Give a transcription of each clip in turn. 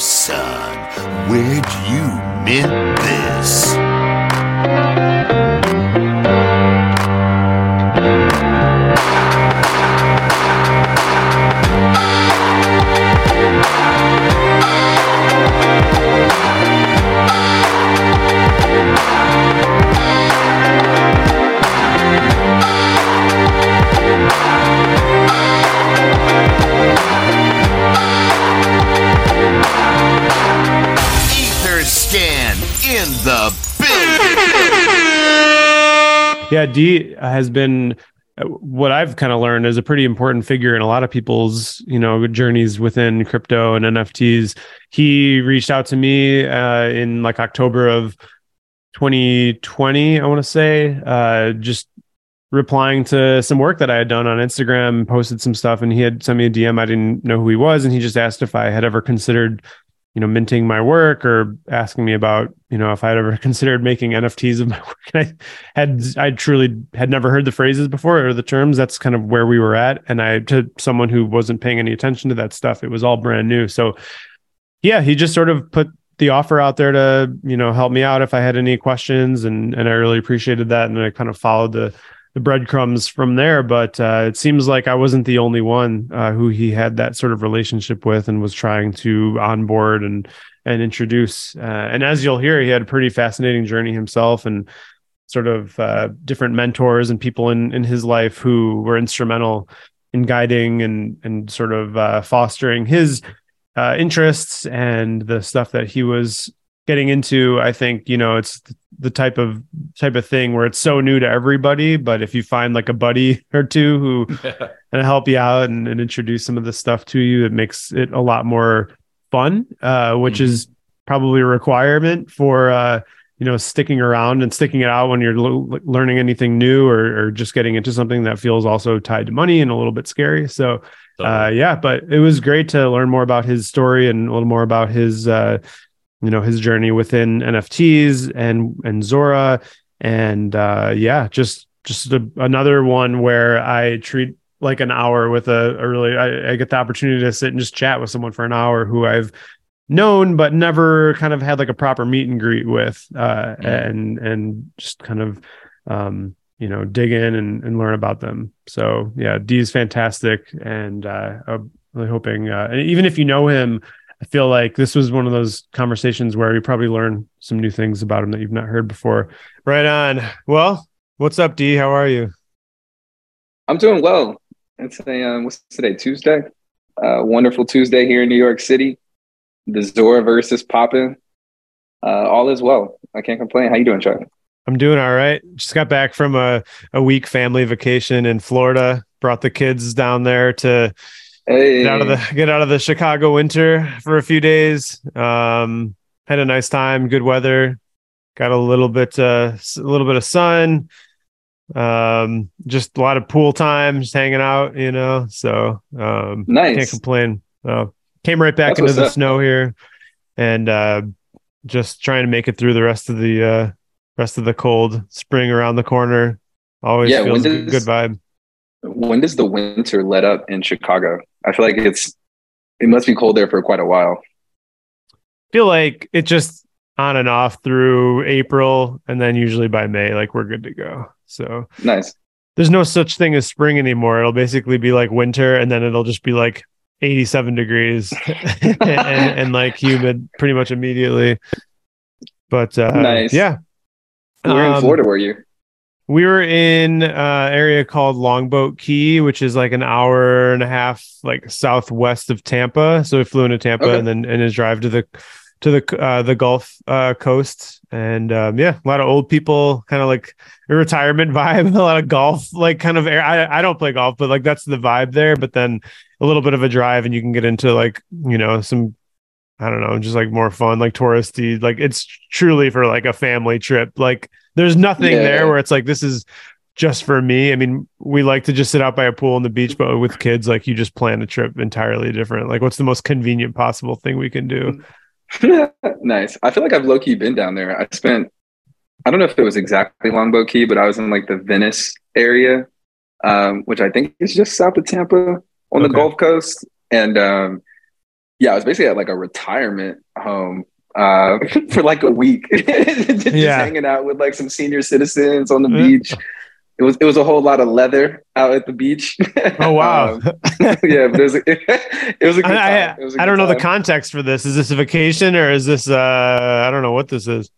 son, where'd you mint this? Yeah, Dee has been uh, what I've kind of learned is a pretty important figure in a lot of people's, you know, journeys within crypto and NFTs. He reached out to me uh, in like October of 2020, I want to say, uh, just replying to some work that I had done on Instagram, posted some stuff, and he had sent me a DM. I didn't know who he was, and he just asked if I had ever considered, you know, minting my work or asking me about, you know, if I had ever considered making NFTs of my work. And I had, I truly had never heard the phrases before or the terms. That's kind of where we were at. And I, to someone who wasn't paying any attention to that stuff, it was all brand new. So, yeah, he just sort of put the offer out there to, you know, help me out if I had any questions, and and I really appreciated that. And I kind of followed the the breadcrumbs from there. But uh, it seems like I wasn't the only one uh, who he had that sort of relationship with and was trying to onboard and and introduce. Uh, and as you'll hear, he had a pretty fascinating journey himself and sort of uh, different mentors and people in in his life who were instrumental in guiding and and sort of uh, fostering his uh, interests and the stuff that he was getting into i think you know it's the type of type of thing where it's so new to everybody but if you find like a buddy or two who and help you out and, and introduce some of the stuff to you it makes it a lot more fun uh, which Mhm. is probably a requirement for uh, you know sticking around and sticking it out when you're learning anything new or, or just getting into something that feels also tied to money and a little bit scary so uh, yeah, but it was great to learn more about his story and a little more about his, uh, you know, his journey within NFTs and and Zora, and uh, yeah, just just a, another one where I treat like an hour with a, a really I, I get the opportunity to sit and just chat with someone for an hour who I've known but never kind of had like a proper meet and greet with, uh, and and just kind of um, you know dig in and, and learn about them. So yeah Dee is fantastic. And uh i'm really hoping uh even if you know him i feel like this was one of those conversations where you probably learn some new things about him that you've not heard before right on well what's up Dee how are you I'm doing well. It's a um, what's today? Tuesday. Uh, wonderful Tuesday here in New York City. The Zoraverse is popping. Uh, all is well. I can't complain. How you doing, Chuck? i'm doing all right just got back from a, a week family vacation in florida brought the kids down there to Hey, get out of the get out of the Chicago winter for a few days. Um, had a nice time, good weather. Got a little bit uh, a little bit of sun. Um, just a lot of pool time, just hanging out, you know. So um, nice. can't complain. Uh, came right back That's into the up. snow here, and uh, just trying to make it through the rest of the uh, rest of the cold. Spring around the corner, always Yeah, feels a good, does- good vibe. When does the winter let up in Chicago? I feel like it's it must be cold there for quite a while. feel like it just on and off through April, and then usually by May, like we're good to go. So Nice. there's no such thing as spring anymore. It'll basically be like winter, and then it'll just be like 87 degrees and, and like humid pretty much immediately. But uh, Nice. yeah, Where in Um, Florida were you? We were in uh area called Longboat Key, which is like an hour and a half like southwest of Tampa. So we flew into Tampa Okay. and then and then drive to the to the uh the Gulf uh coast. And um yeah, a lot of old people, kind of like a retirement vibe, a lot of golf, like kind of air. I, I don't play golf, but like that's the vibe there. But then a little bit of a drive and you can get into like, you know, some I don't know, just like more fun, like touristy. Like it's truly for like a family trip. Like there's nothing Yeah. there where it's like this is just for me. I mean, we like to just sit out by a pool on the beach, but with kids, like you just plan a trip entirely different. Like, what's the most convenient possible thing we can do? nice. I feel like I've low key been down there. I spent, I don't know if it was exactly Longboat Key, but I was in like the Venice area, um, which I think is just south of Tampa on the Gulf Coast. And um, yeah, I was basically at like a retirement home uh, for like a week, just Yeah. hanging out with like some senior citizens on the beach. It was it was a whole lot of leather out at the beach. Oh wow. Um, yeah, but it was a, it was a good I, time. It was a I, I don't know the context for this. Is this a vacation or is this uh I don't know what this is.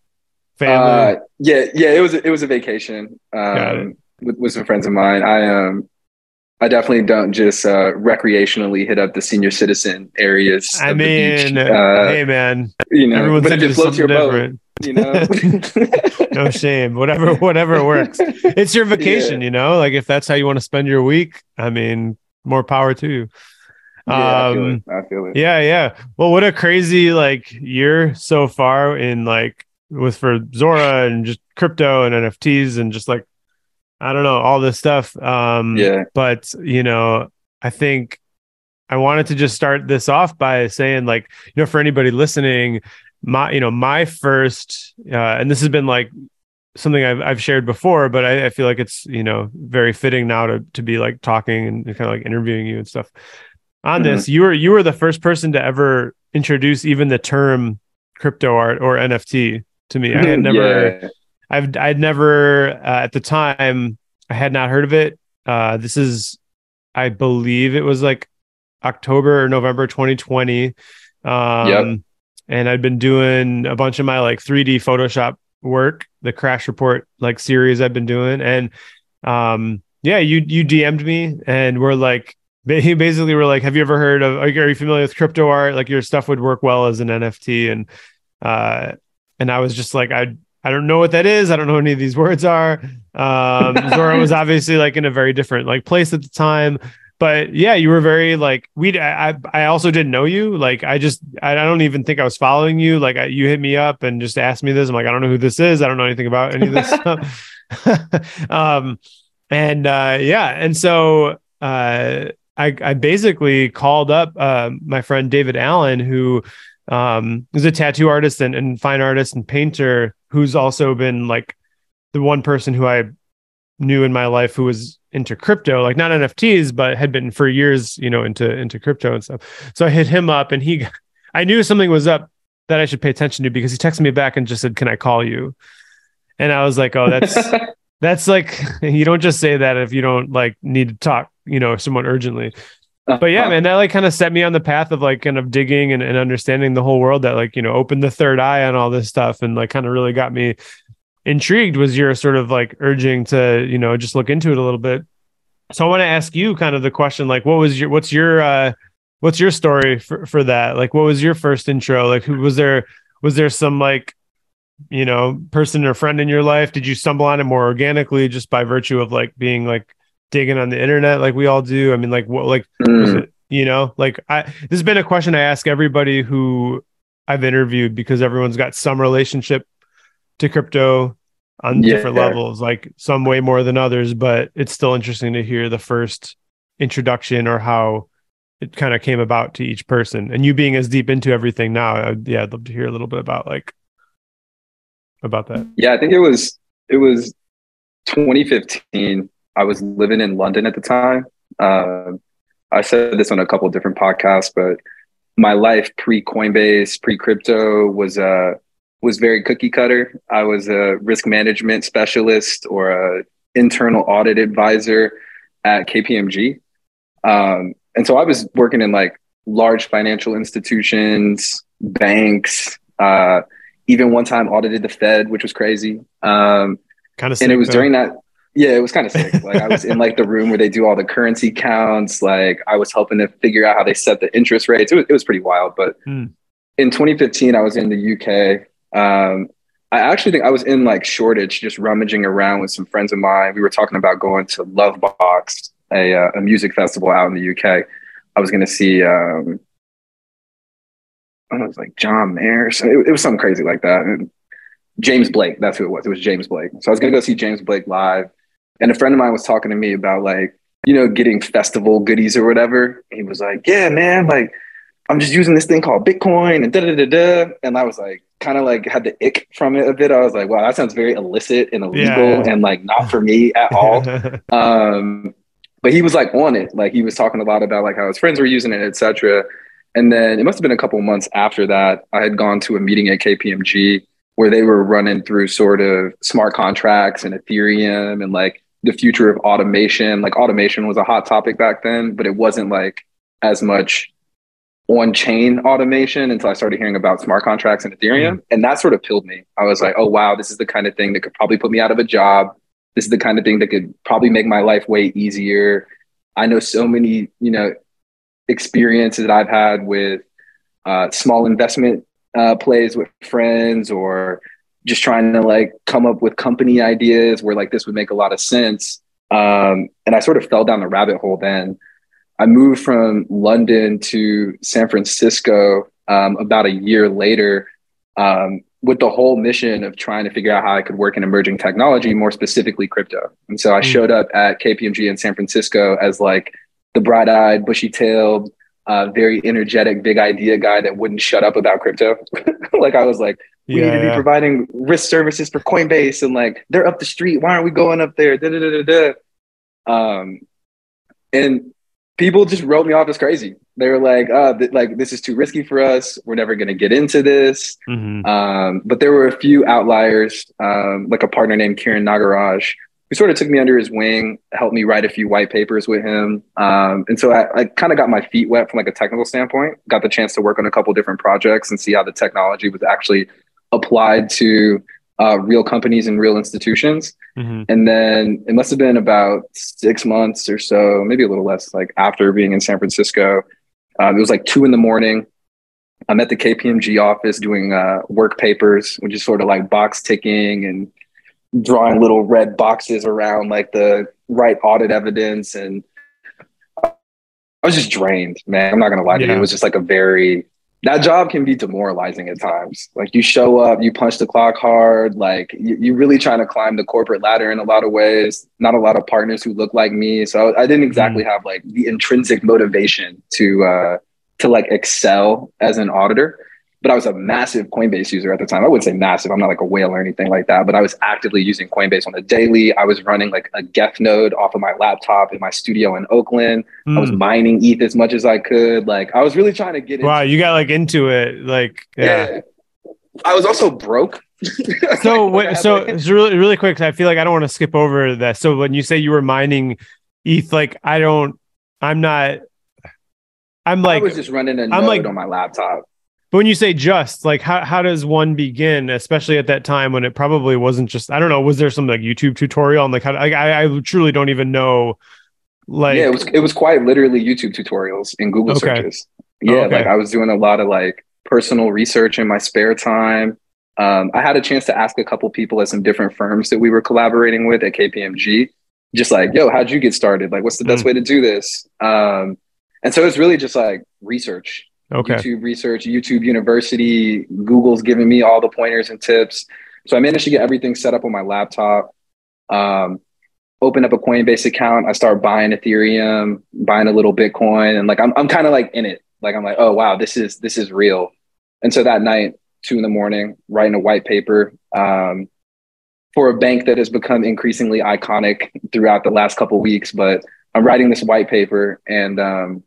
Uh, Family. yeah, yeah, it was it was a vacation um, with, with some friends of mine. I um I definitely don't just uh, recreationally hit up the senior citizen areas. I of the beach. mean, Uh, hey man, you know, everyone's but if it floats your boat, different. you know. No shame. Whatever, whatever works. It's your vacation, you know. Like if that's how you want to spend your week, I mean, more power to you. Yeah, I feel Um. I feel it. Yeah, yeah. Well, what a crazy like year so far in like with for Zora and just crypto and NFTs and just like I don't know all this stuff. Um, Yeah. But you know, I think I wanted to just start this off by saying like you know for anybody listening, my you know my first uh, and this has been like something I've I've shared before, but I, I feel like it's you know very fitting now to to be like talking and kind of like interviewing you and stuff on Mhm. this. You were you were the first person to ever introduce even the term crypto art or NFT to me. I had never Yeah. I've I'd never uh, at the time I had not heard of it. Uh, this is I believe it was like October or November 2020. Um, Yep. and I'd been doing a bunch of my like 3D Photoshop work, the crash report like series I've been doing, and um, yeah, you you DM'd me and we're like. He basically were like, "Have you ever heard of? Are you are you familiar with crypto art? Like your stuff would work well as an NFT." And uh, and I was just like, I I don't know what that is. I don't know what any of these words are. Um, Zora was obviously like in a very different like place at the time, but yeah, you were very like we. I I also didn't know you. Like I just I I don't even think I was following you. Like I, you hit me up and just asked me this. I'm like I don't know who this is. I don't know anything about any of this stuff. um, and uh, yeah, and so uh, I I basically called up uh, my friend David Allen who um is a tattoo artist and, and fine artist and painter who's also been like the one person who I knew in my life who was into crypto, like not NFTs, but had been for years, you know, into into crypto and stuff. So I hit him up and he I knew something was up that I should pay attention to because he texted me back and just said, Can I call you? And I was like, Oh, that's that's like you don't just say that if you don't like need to talk, you know, someone urgently but yeah, man, that like kind of set me on the path of like kind of digging and, and understanding the whole world that like, you know, opened the third eye on all this stuff and like kind of really got me intrigued was your sort of like urging to, you know, just look into it a little bit. So I want to ask you kind of the question, like, what was your, what's your, uh, what's your story for, for that? Like, what was your first intro? Like, who was there, was there some like, you know, person or friend in your life? Did you stumble on it more organically just by virtue of like being like digging on the internet like we all do? I mean, like what, like, Mm. it, you know like i this has been a question i ask everybody who i've interviewed because everyone's got some relationship to crypto on Yeah. different levels like some way more than others but it's still interesting to hear the first introduction or how it kind of came about to each person and you being as deep into everything now I, yeah i'd love to hear a little bit about like about that Yeah, I think it was it was 2015. I was living in London at the time. Uh, I said this on a couple of different podcasts, but my life pre Coinbase, pre crypto was uh was very cookie cutter. I was a risk management specialist or a internal audit advisor at KPMG, um, and so I was working in like large financial institutions, banks. Uh, even one time audited the Fed, which was crazy. Um, kind of and it was during that yeah it was kind of sick like i was in like the room where they do all the currency counts like i was helping to figure out how they set the interest rates it was, it was pretty wild but Hmm. in 2015 i was in the uk um, i actually think i was in like shoreditch just rummaging around with some friends of mine we were talking about going to lovebox a, uh, a music festival out in the uk i was going to see um, I don't know, it was like John Mayer. So it, it was something crazy like that. And James Blake, that's who it was. It was James Blake. So I was gonna go see James Blake live. And a friend of mine was talking to me about like, you know, getting festival goodies or whatever. He was like, Yeah, man, like I'm just using this thing called Bitcoin and da da da da. And I was like, kind of like had the ick from it a bit. I was like, wow, that sounds very illicit and illegal Yeah. and like not for me at all. um, but he was like on it. Like he was talking a lot about like how his friends were using it, etc. And then it must have been a couple months after that, I had gone to a meeting at KPMG where they were running through sort of smart contracts and Ethereum and like the future of automation. Like automation was a hot topic back then, but it wasn't like as much on chain automation until I started hearing about smart contracts and Ethereum. Mm. And that sort of pilled me. I was like, oh, wow, this is the kind of thing that could probably put me out of a job. This is the kind of thing that could probably make my life way easier. I know so many, you know, experiences that I've had with uh, small investment uh, plays with friends or just trying to like come up with company ideas where like this would make a lot of sense. Um, and I sort of fell down the rabbit hole then. I moved from London to San Francisco um, about a year later um, with the whole mission of trying to figure out how I could work in emerging technology, more specifically crypto. And so I mm. showed up at KPMG in San Francisco as like the bright eyed, bushy tailed, uh, very energetic, big idea guy that wouldn't shut up about crypto. like I was like, we yeah, need to be providing risk services for Coinbase, and like they're up the street. Why aren't we going up there? Da, da, da, da, da. Um, and people just wrote me off as crazy. They were like, uh, th- like this is too risky for us. We're never going to get into this. Mm-hmm. Um, but there were a few outliers, um, like a partner named Kiran Nagaraj, who sort of took me under his wing, helped me write a few white papers with him. Um, and so I, I kind of got my feet wet from like a technical standpoint, got the chance to work on a couple different projects and see how the technology was actually applied to uh, real companies and real institutions. Mm-hmm. And then it must have been about six months or so, maybe a little less, like after being in San Francisco. Um, it was like two in the morning. I'm at the KPMG office doing uh, work papers, which is sort of like box ticking and drawing little red boxes around like the right audit evidence and I was just drained, man. I'm not gonna lie yeah. to you. It was just like a very that job can be demoralizing at times. Like you show up, you punch the clock hard, like you, you're really trying to climb the corporate ladder in a lot of ways. Not a lot of partners who look like me. So I didn't exactly mm. have like the intrinsic motivation to uh to like excel as an auditor but I was a massive Coinbase user at the time. I wouldn't say massive. I'm not like a whale or anything like that, but I was actively using Coinbase on a daily. I was running like a Geth node off of my laptop in my studio in Oakland. Mm. I was hmm. mining ETH as much as I could. Like I was really trying to get Wow, you got like into it. Like yeah. yeah. I was also broke. so wait, so it's really really quick. I feel like I don't want to skip over that. So when you say you were mining ETH, like I don't, I'm not. I'm like I was just running a I'm like, on my laptop. But when you say just, like how how does one begin, especially at that time when it probably wasn't just I don't know, was there some like YouTube tutorial on like how like, I I truly don't even know like Yeah, it was it was quite literally YouTube tutorials and Google okay. searches. Yeah, okay. like I was doing a lot of like personal research in my spare time. Um, I had a chance to ask a couple people at some different firms that we were collaborating with at KPMG, just like, yo, how'd you get started? Like, what's the best mm. way to do this? Um, and so it's really just like research okay. YouTube research, YouTube University. Google's giving me all the pointers and tips. So I managed to get everything set up on my laptop. Um, open up a Coinbase account. I start buying Ethereum, buying a little Bitcoin, and like I'm I'm kind of like in it. Like I'm like, oh wow, this is this is real. And so that night, two in the morning, writing a white paper um, for a bank that has become increasingly iconic throughout the last couple weeks. But I'm writing this white paper, and um,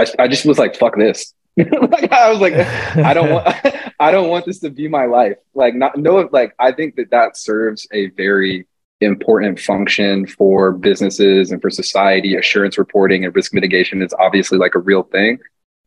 I, I just was like, fuck this. like I was like, I don't want, I don't want this to be my life. Like, not no, like I think that that serves a very important function for businesses and for society. Assurance reporting and risk mitigation is obviously like a real thing,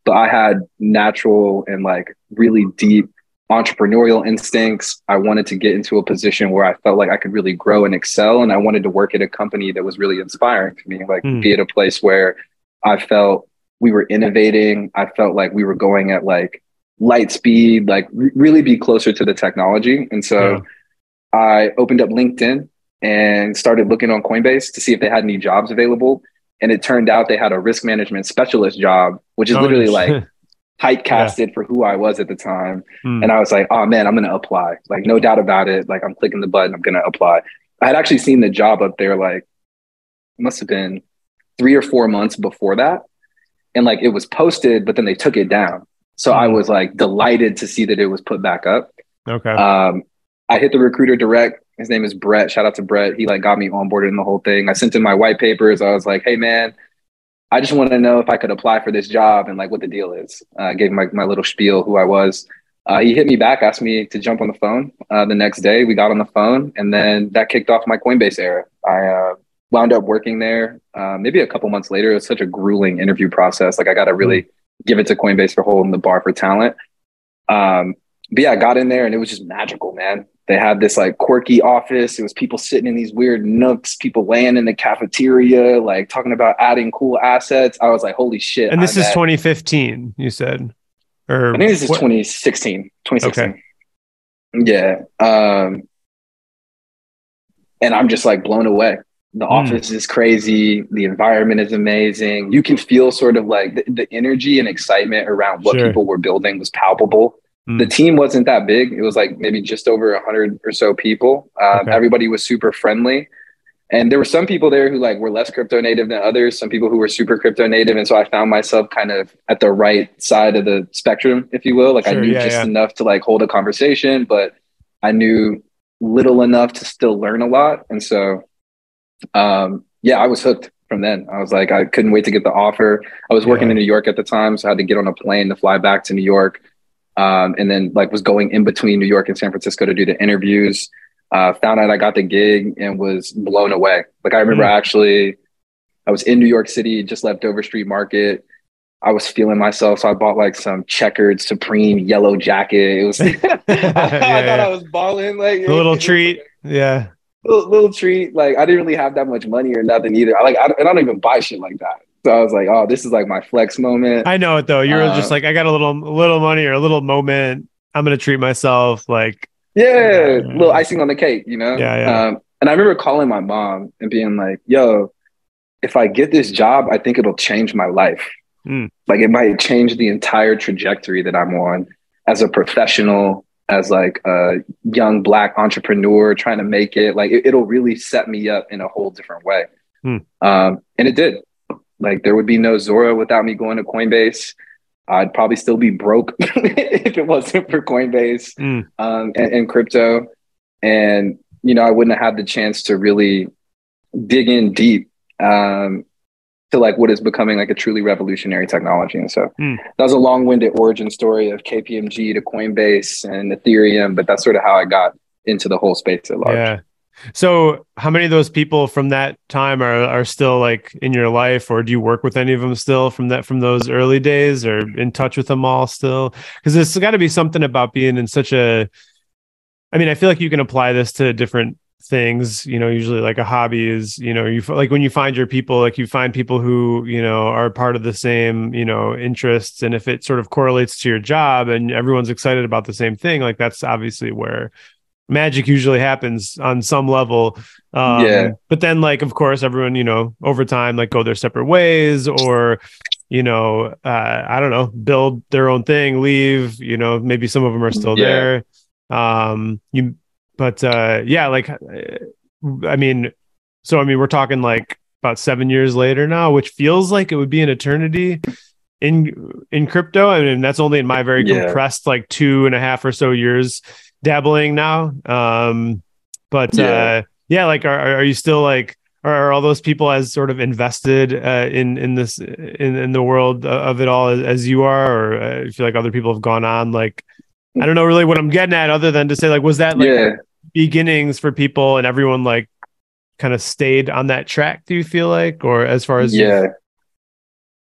but I had natural and like really deep entrepreneurial instincts. I wanted to get into a position where I felt like I could really grow and excel, and I wanted to work at a company that was really inspiring to me, like mm. be at a place where I felt we were innovating. I felt like we were going at like light speed, like re- really be closer to the technology. And so yeah. I opened up LinkedIn and started looking on Coinbase to see if they had any jobs available. And it turned out they had a risk management specialist job, which is oh, literally like typecasted yeah. for who I was at the time. Mm. And I was like, oh man, I'm going to apply. Like, no doubt about it. Like, I'm clicking the button, I'm going to apply. I had actually seen the job up there, like, must have been three or four months before that and like it was posted, but then they took it down. So. I was like delighted to see that it was put back up. Okay. Um, I hit the recruiter direct. His name is Brett. Shout out to Brett. He like got me onboarded in the whole thing. I sent him my white papers. I was like, hey man, I just want to know if I could apply for this job and like what the deal is. Uh, I gave my, my little spiel who I was. Uh, he hit me back, asked me to jump on the phone. Uh, the next day, we got on the phone, and then that kicked off my Coinbase era. I uh, wound up working there. Uh, maybe a couple months later, it was such a grueling interview process. Like I got to really mm. give it to Coinbase for holding the bar for talent. Um, but yeah, I got in there, and it was just magical, man. They had this like quirky office. It was people sitting in these weird nooks, people laying in the cafeteria, like talking about adding cool assets. I was like, holy shit. And this I'm is at- 2015, you said? Or I think this is what? 2016. 2016. Okay. Yeah. Um, and I'm just like blown away. The mm. office is crazy. The environment is amazing. You can feel sort of like the, the energy and excitement around what sure. people were building was palpable. Mm. The team wasn't that big. It was like maybe just over 100 or so people. Um, okay. Everybody was super friendly. And there were some people there who like were less crypto native than others, some people who were super crypto native. And so I found myself kind of at the right side of the spectrum, if you will. Like sure, I knew yeah, just yeah. enough to like hold a conversation, but I knew little enough to still learn a lot. And so um, yeah, I was hooked from then. I was like, I couldn't wait to get the offer. I was working yeah. in New York at the time, so I had to get on a plane to fly back to New York um, and then like was going in between New York and San Francisco to do the interviews. Uh, found out I got the gig and was blown away. Like I remember mm. actually, I was in New York City, just left Dover Street Market. I was feeling myself, so I bought like some checkered Supreme yellow jacket. It was, I, yeah, I thought yeah. I was balling. Like a little treat, yeah, little, little, treat. Like I didn't really have that much money or nothing either. I like, I, I don't even buy shit like that. So I was like, oh, this is like my flex moment. I know it though. You're uh, just like, I got a little little money or a little moment. I'm gonna treat myself like yeah, uh, little icing on the cake, you know? Yeah, yeah. Um, and I remember calling my mom and being like, yo, if I get this job, I think it'll change my life. Mm. Like it might change the entire trajectory that I'm on as a professional, as like a young black entrepreneur trying to make it. Like it, will really set me up in a whole different way. Mm. Um, and it did. Like there would be no Zora without me going to Coinbase. I'd probably still be broke if it wasn't for Coinbase mm. um, and, and, crypto. And, you know, I wouldn't have had the chance to really dig in deep um, to like what is becoming like a truly revolutionary technology. And so mm. that was a long winded origin story of KPMG to Coinbase and Ethereum, but that's sort of how I got into the whole space at large. Yeah. So, how many of those people from that time are are still like in your life, or do you work with any of them still from that from those early days, or in touch with them all still? Because there's got to be something about being in such a. I mean, I feel like you can apply this to different things. You know, usually like a hobby is, you know, you like when you find your people, like you find people who you know are part of the same, you know, interests, and if it sort of correlates to your job and everyone's excited about the same thing, like that's obviously where magic usually happens on some level. Um, yeah. But then, like, of course, everyone, you know, over time, like, go their separate ways, or, you know, uh, I don't know, build their own thing, leave. You know, maybe some of them are still yeah. there. Um, you, but uh, yeah, like, uh, I mean, so I mean, we're talking like about seven years later now, which feels like it would be an eternity in in crypto. I mean, that's only in my very yeah. compressed like two and a half or so years dabbling now. Um, but yeah. uh, yeah, like, are are you still like? Are, all those people as sort of invested uh, in in this in, in the world of it all as, as you are, or uh, you feel like other people have gone on? Like, I don't know really what I'm getting at, other than to say, like, was that like yeah. beginnings for people and everyone like kind of stayed on that track? Do you feel like, or as far as yeah?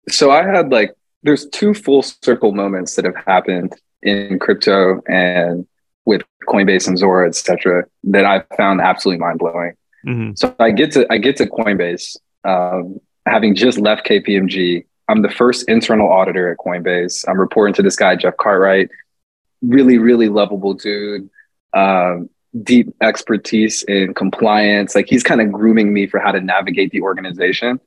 So I had like there's two full circle moments that have happened in crypto and with Coinbase and Zora, etc., that I found absolutely mind blowing. Mm-hmm. So I get to I get to Coinbase, um, having just left KPMG. I'm the first internal auditor at Coinbase. I'm reporting to this guy Jeff Cartwright, really really lovable dude, um, deep expertise in compliance. Like he's kind of grooming me for how to navigate the organization.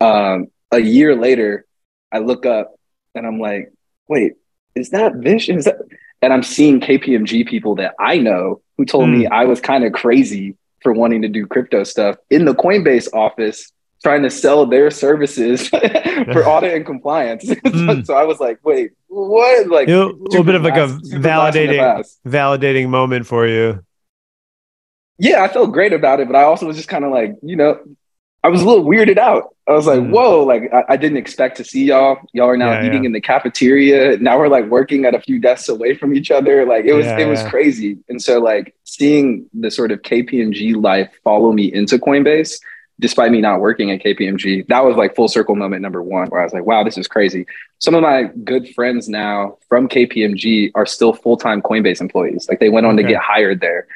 Um, a year later, I look up and I'm like, wait, is that Vish? Is that and I'm seeing KPMG people that I know who told mm. me hmm. I was kind of crazy for wanting to do crypto stuff in the Coinbase office trying to sell their services for audit and compliance. Mm. so I was like, wait, what? Like a little bit of like a validating validating moment for you. Yeah, I felt great about it, but I also was just kind of like, you know, I was a little weirded out. I was like, Mm. whoa, like I, I didn't expect to see y'all. Y'all are now Yeah, eating yeah. in the cafeteria. Now we're like working at a few desks away from each other. Like it was Yeah, it was crazy. And so like seeing the sort of KPMG life follow me into Coinbase, despite me not working at KPMG, that was like full circle moment number one, where I was like, wow, this is crazy. Some of my good friends now from KPMG are still full-time Coinbase employees. Like they went on Okay. to get hired there.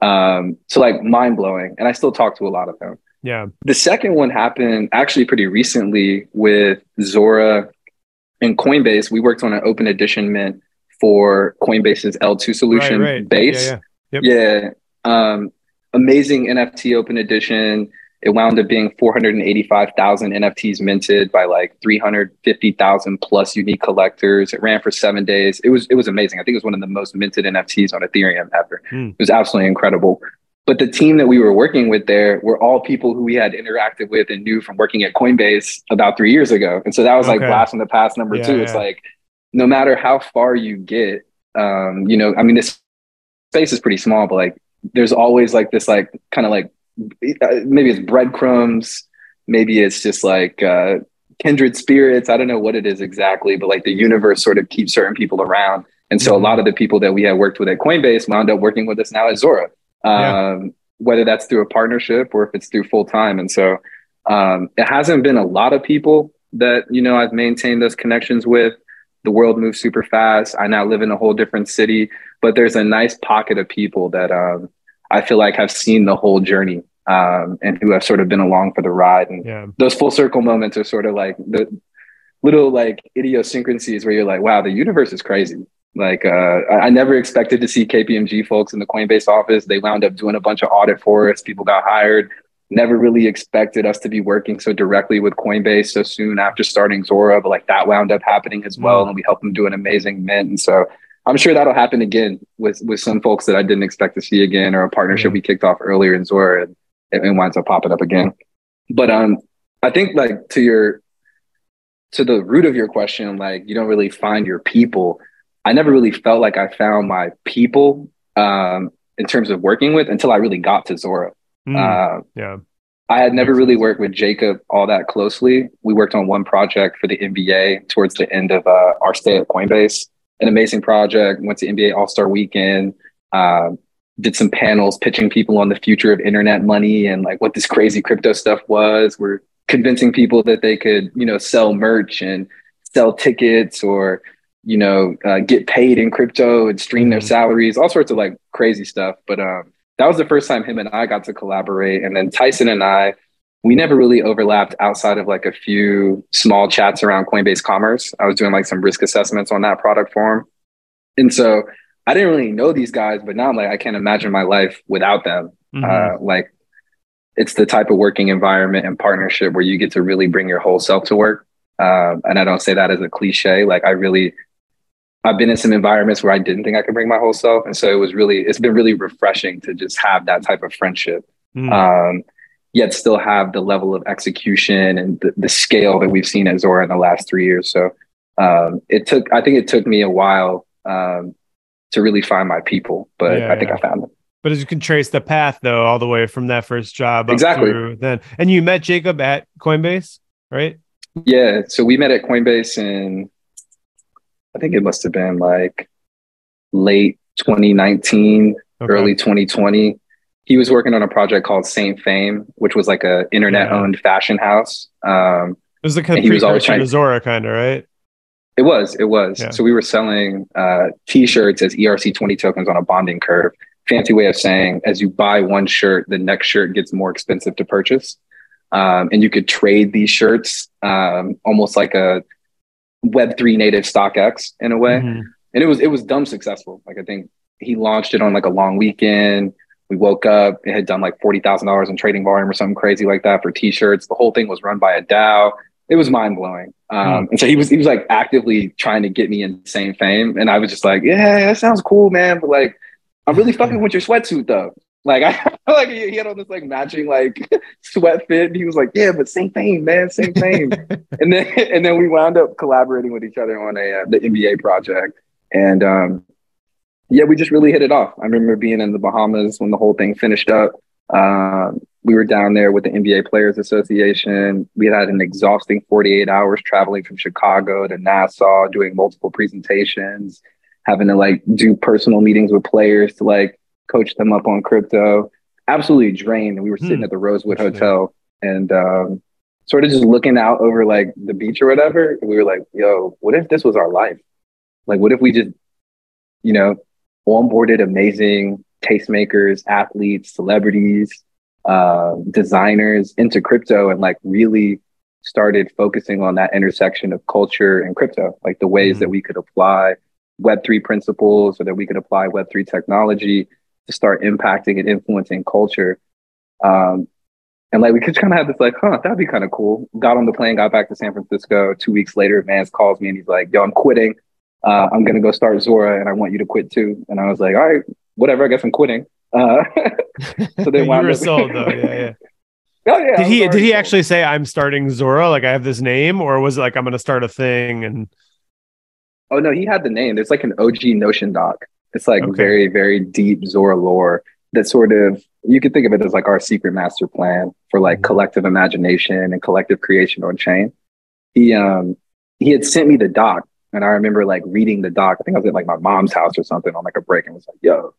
Um, so like mind blowing. And I still talk to a lot of them. Yeah. The second one happened actually pretty recently with Zora and Coinbase. We worked on an open edition mint for Coinbase's L2 solution right, right. base. Yeah, yeah. Yep. Yeah. Um, amazing NFT open edition. It wound up being 485,000 NFTs minted by like 350,000 plus unique collectors. It ran for seven days. It was it was amazing. I think it was one of the most minted NFTs on Ethereum ever. Hmm. It was absolutely incredible. But the team that we were working with there were all people who we had interacted with and knew from working at Coinbase about three years ago. And so that was like Okay. blast from the past number Yeah, two. It's yeah. like no matter how far you get, um, you know, I mean, this space is pretty small, but like there's always like this, like kind of like maybe it's breadcrumbs, maybe it's just like uh, kindred spirits. I don't know what it is exactly, but like the universe sort of keeps certain people around. And so a lot of the people that we had worked with at Coinbase wound up working with us now at Zora, um, Yeah. whether that's through a partnership or if it's through full time. And so um, it hasn't been a lot of people that you know I've maintained those connections with. The world moves super fast. I now live in a whole different city, but there's a nice pocket of people that um, I feel like I've seen the whole journey um, and who have sort of been along for the ride. And Yeah. those full circle moments are sort of like the little like idiosyncrasies where you're like, wow, the universe is crazy. Like uh, I never expected to see KPMG folks in the Coinbase office. They wound up doing a bunch of audit for us. People got hired. Never really expected us to be working so directly with Coinbase so soon after starting Zora, but like that wound up happening as well, Mm. and we helped them do an amazing mint. And so I'm sure that'll happen again with with some folks that I didn't expect to see again, or a partnership Yeah. we kicked off earlier in Zora, and it, it winds up popping up again. But um, I think like to your to the root of your question, like you don't really find your people. I never really felt like I found my people um, in terms of working with until I really got to Zora. Mm. Uh, yeah. I had never really worked with Jacob all that closely. We worked on one project for the NBA towards the end of uh, our stay at Coinbase. An amazing project. Went to NBA All Star Weekend. Um, did some panels pitching people on the future of internet money and like what this crazy crypto stuff was. We're convincing people that they could, you know, sell merch and sell tickets or, you know, uh, get paid in crypto and stream their Mhm. salaries, all sorts of like crazy stuff. But um, that was the first time him and I got to collaborate. And then Tyson and I, we never really overlapped outside of like a few small chats around Coinbase Commerce. I was doing like some risk assessments on that product for him. And so I didn't really know these guys, but now I'm like, I can't imagine my life without them. Mhm. Uh, like it's the type of working environment and partnership where you get to really bring your whole self to work. Um, and I don't say that as a cliche. Like I really, I've been in some environments where I didn't think I could bring my whole self. And so it was really, it's been really refreshing to just have that type of friendship. Mm. Um, yet still have the level of execution and the, the scale that we've seen at Zora in the last three years. So um, it took, I think it took me a while um, to really find my people, but Yeah, I think yeah. I found them. But as you can trace the path though, all the way from that first job Exactly. through then, and you met Jacob at Coinbase, right? Yeah. So we met at Coinbase in, I think it must have been like late 2019, Okay. early 2020. He was working on a project called Saint Fame, which was like a internet owned fashion house. Um, It was the kind always precursor trying- to Zora, kind of, right? It was, it was. Yeah. So we were selling uh, t-shirts as ERC20 tokens on a bonding curve. Fancy way of saying, as you buy one shirt, the next shirt gets more expensive to purchase. Um, and you could trade these shirts um, almost like a Web3 native StockX in a way. Mhm. And it was, it was dumb successful. Like I think he launched it on like a long weekend. We woke up, it had done like $40,000 in trading volume or something crazy like that for t-shirts. The whole thing was run by a DAO it was mind blowing. Um, and so he was he was like actively trying to get me in Saint Fame, and I was just like, yeah, that sounds cool, man, but like, I'm really fucking with your sweatsuit though. Like I like he had on this like matching like sweat fit. And he was like, yeah, but Saint Fame, man, Saint Fame. and then and then we wound up collaborating with each other on a uh, the NBA project, and um, yeah, we just really hit it off. I remember being in the Bahamas when the whole thing finished up. Um, we were down there with the NBA Players Association. We had an exhausting 48 hours traveling from Chicago to Nassau, doing multiple presentations, having to like do personal meetings with players to like coach them up on crypto. Absolutely drained. And we were sitting Hmm. at the Rosewood Hotel and um, sort of just looking out over like the beach or whatever. And we were like, yo, what if this was our life? Like, what if we just, you know, onboarded amazing tastemakers, athletes, celebrities, uh, designers into crypto and like really started focusing on that intersection of culture and crypto, like the ways Mhm. that we could apply Web3 principles or that we could apply Web3 technology to start impacting and influencing culture. Um, and like we could kind of have this like, huh, that'd be kind of cool. Got on the plane, got back to San Francisco. Two weeks later, Vance calls me and he's like, yo, I'm quitting. Uh, I'm gonna go start Zora and I want you to quit too. And I was like, all right, whatever, I guess I'm quitting. Uh, so they you wound were up- sold though. Yeah, yeah. oh, yeah, Did he did he sold. actually say I'm starting Zora? Like I have this name, or was it like I'm gonna start a thing and Oh no, he had the name. There's like an OG Notion doc. It's like Okay. very, very deep Zora lore that sort of you could think of it as like our secret master plan for like Mhm. collective imagination and collective creation on chain. He um he had sent me the doc and I remember like reading the doc. I think I was at like my mom's house or something on like a break and was like, yo,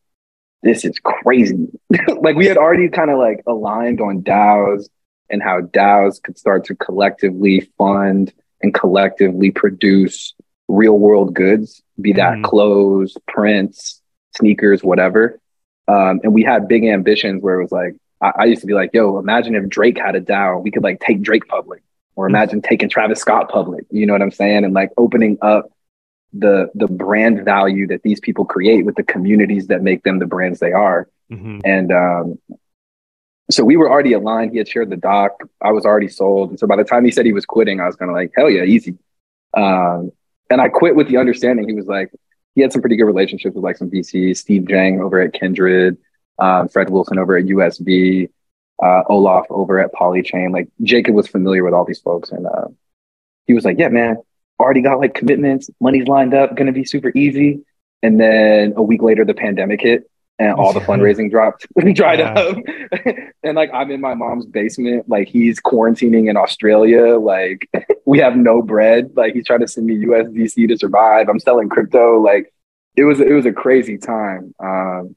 this is crazy. like we had already kind of like aligned on DAOs and how DAOs could start to collectively fund and collectively produce real world goods, be that Mhm. clothes, prints, sneakers, whatever. Um, and we had big ambitions where it was like, I, I used to be like, yo, imagine if Drake had a DAO, we could like take Drake public, or imagine taking Travis Scott public. You know what I'm saying? And like opening up the the brand value that these people create with the communities that make them the brands they are. Mhm. And um, so we were already aligned. He had shared the doc. I was already sold. And so by the time he said he was quitting, I was kind of like, hell yeah, easy. Um, and I quit with the understanding he was like, he had some pretty good relationships with like some VCs, Steve Jang over at Kindred, um, Fred Wilson over at USV, uh, Olaf over at Polychain. Like Jacob was familiar with all these folks. And uh, he was like, yeah, man, already got like commitments, money's lined up, gonna be super easy. And then a week later, the pandemic hit and all the fundraising dropped, dried Yeah. up. and like I'm in my mom's basement, like he's quarantining in Australia. Like we have no bread. Like he's trying to send me USDC to survive. I'm selling crypto. Like it was it was a crazy time. Um,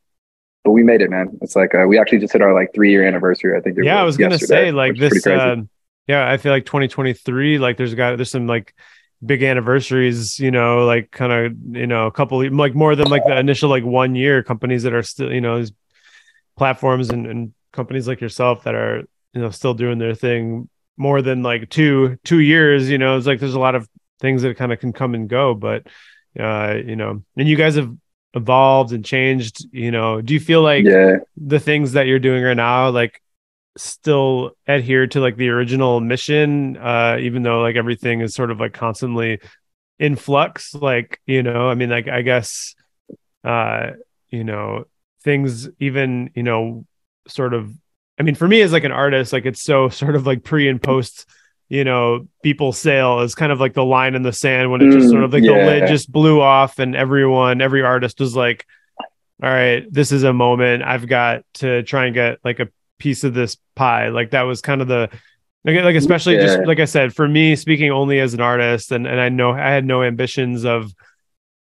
but we made it, man. It's like uh, we actually just hit our like three year anniversary. I think. Yeah, I was gonna say like this. Uh, yeah, I feel like 2023. Like there's got there's some like big anniversaries. You know, like kind of you know a couple like more than like the initial like one year companies that are still you know these platforms and, and companies like yourself that are you know still doing their thing more than like two two years. You know, it's like there's a lot of things that kind of can come and go, but uh, you know, and you guys have evolved and changed. You know, do you feel like yeah. the things that you're doing right now like still adhere to like the original mission uh even though like everything is sort of like constantly in flux like you know i mean like i guess uh you know things even you know sort of i mean for me as like an artist like it's so sort of like pre and post you know Beeple sale is kind of like the line in the sand when it just Mm, sort of like the lid just blew off and everyone every artist was like all right, this is a moment. I've got to try and get like a piece of this pie. Like that was kind of the like, like especially just like I said, for me speaking only as an artist, and and I know I had no ambitions of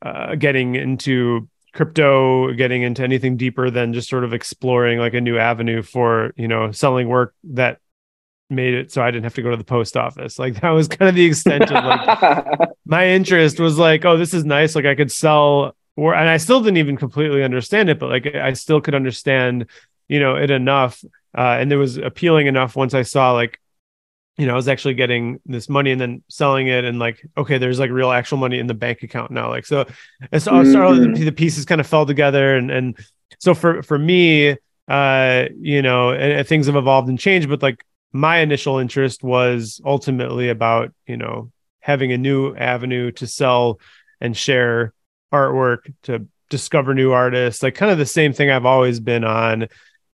uh, getting into crypto, getting into anything deeper than just sort of exploring like a new avenue for you know selling work that made it so I didn't have to go to the post office. Like that was kind of the extent of like my interest was like, oh, this is nice. Like I could sell, or and I still didn't even completely understand it, but like I still could understand, you know, it enough, uh, and it was appealing enough once I saw like, you know, I was actually getting this money and then selling it, and like, okay, there's like real actual money in the bank account now. Like so, and so, Mhm. the, the pieces kind of fell together, and and so for for me, uh, you know, and, and things have evolved and changed, but like my initial interest was ultimately about you know having a new avenue to sell and share artwork to discover new artists like kind of the same thing i've always been on.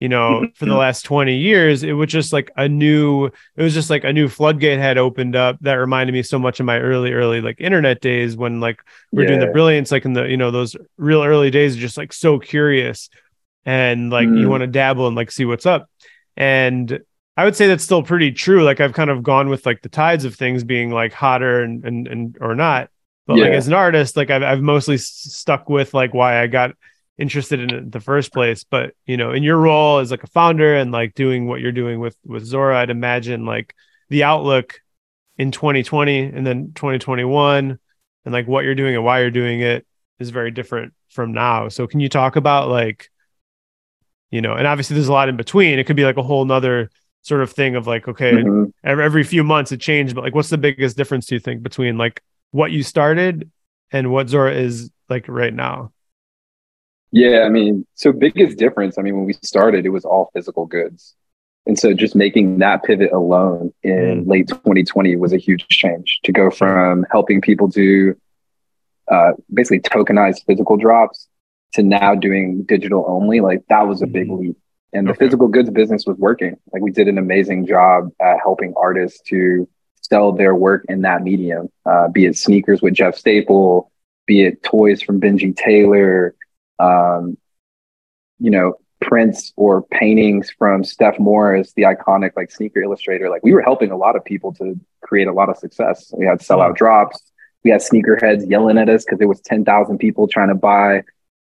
You know for the last 20 years it was just like a new it was just like a new floodgate had opened up that reminded me so much of my early early like internet days when like we're doing the brilliance like in the you know those real early days just like so curious and like you Mm. want to dabble and like see what's up. And I would say that's still pretty true. Like I've kind of gone with like the tides of things being like hotter and and, and or not. But yeah. like as an artist, like I've I've mostly stuck with like why I got interested in it in the first place. But you know, in your role as like a founder and like doing what you're doing with with Zora, I'd imagine like the outlook in 2020 and then 2021 and like what you're doing and why you're doing it is very different from now. So can you talk about like, you know, and obviously there's a lot in between. It could be like a whole nother sort of thing of like, okay, mm-hmm. every, every few months it changed, but like, what's the biggest difference do you think between like what you started and what Zora is like right now? Yeah, I mean, so biggest difference. I mean, when we started, it was all physical goods. And so just making that pivot alone in mm. late 2020 was a huge change to go from helping people do uh, basically tokenized physical drops to now doing digital only. Like that was a big mm. leap. And okay. the physical goods business was working. Like we did an amazing job at helping artists to sell their work in that medium, uh, be it sneakers with Jeff Staple, be it toys from Benji Taylor, um, you know, prints or paintings from Steph Morris, the iconic like sneaker illustrator. Like we were helping a lot of people to create a lot of success. We had sellout drops. We had sneakerheads yelling at us because there was 10,000 people trying to buy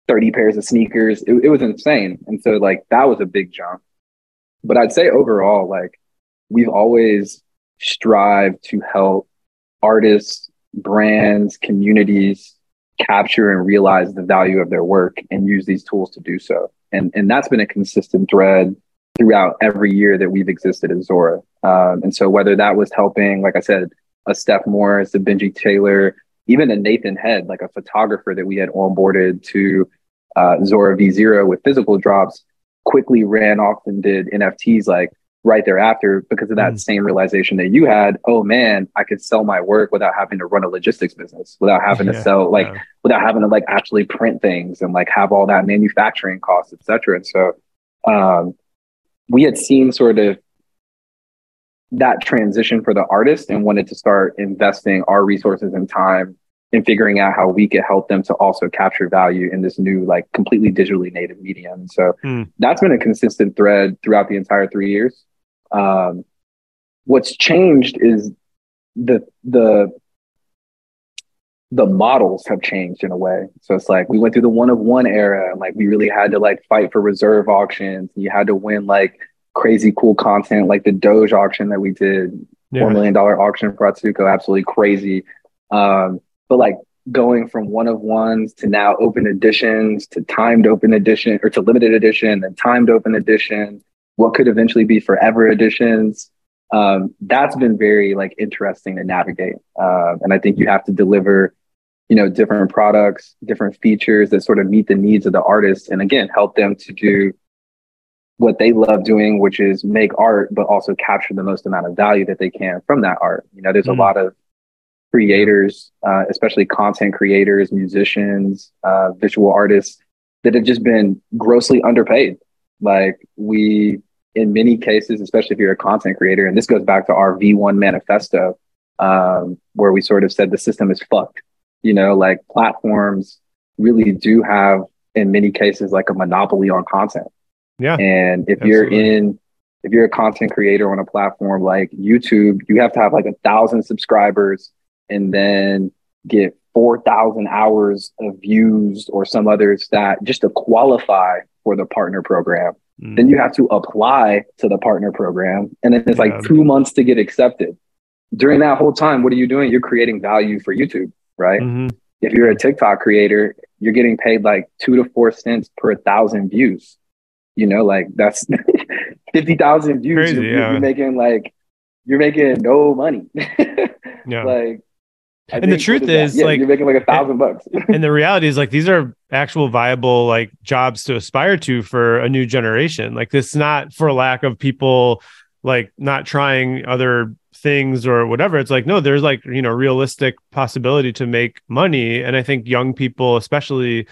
30 pairs of sneakers. It, it was insane. And so like that was a big jump. But I'd say overall, like we've always strived to help artists, brands, communities capture and realize the value of their work and use these tools to do so. And, and that's been a consistent thread throughout every year that we've existed at Zora. Um, and so whether that was helping, like I said, a Steph Morris, a Benji Taylor, even a Nathan Head, like a photographer that we had onboarded to uh, Zora V0 with physical drops, quickly ran off and did NFTs like right thereafter because of that mm. same realization that you had oh man i could sell my work without having to run a logistics business without having yeah, to sell like yeah. without having to like actually print things and like have all that manufacturing costs etc and so um, we had seen sort of that transition for the artist and wanted to start investing our resources and time in figuring out how we could help them to also capture value in this new like completely digitally native medium so mm. that's been a consistent thread throughout the entire three years um, what's changed is the the the models have changed in a way. So it's like we went through the one of one era and like we really had to like fight for reserve auctions. You had to win like crazy cool content like the Doge auction that we did, yeah. four million dollar auction for Atsuko, absolutely crazy. Um, but like going from one of ones to now open editions to timed open edition or to limited edition and timed open edition what could eventually be forever editions. Um, that's been very like interesting to navigate. Uh, and I think you have to deliver, you know, different products, different features that sort of meet the needs of the artist, and again, help them to do what they love doing, which is make art, but also capture the most amount of value that they can from that art. You know, there's mm. a lot of creators, uh, especially content creators, musicians, uh, visual artists that have just been grossly underpaid. Like we in many cases, especially if you're a content creator, and this goes back to our V1 manifesto, um, where we sort of said the system is fucked. You know, like platforms really do have, in many cases, like a monopoly on content. Yeah. And if absolutely. you're in, if you're a content creator on a platform like YouTube, you have to have like a thousand subscribers and then get 4,000 hours of views or some other stat just to qualify for the partner program. Mm. Then you have to apply to the partner program. And then it's yeah. like two months to get accepted. During that whole time, what are you doing? You're creating value for YouTube, right? Mm-hmm. If you're a TikTok creator, you're getting paid like two to four cents per thousand views. You know, like that's 50,000 views. Crazy, you're, yeah. you're making like, you're making no money. yeah. Like, I and the truth is, yeah, like you're making like a thousand bucks. and the reality is, like these are actual viable like jobs to aspire to for a new generation. Like this, not for lack of people like not trying other things or whatever. It's like no, there's like you know realistic possibility to make money, and I think young people especially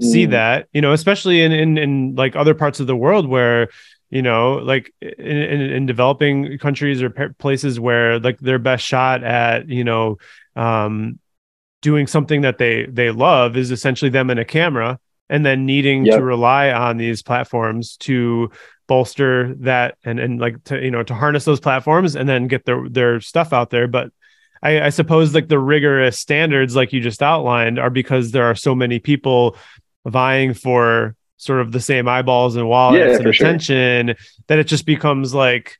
see mm. that. You know, especially in in in like other parts of the world where you know like in, in, in developing countries or places where like their best shot at you know um, doing something that they they love is essentially them in a camera and then needing yep. to rely on these platforms to bolster that and and like to you know to harness those platforms and then get their their stuff out there but I, I suppose like the rigorous standards like you just outlined are because there are so many people vying for sort of the same eyeballs and wallets Yeah, and for sure. attention that it just becomes like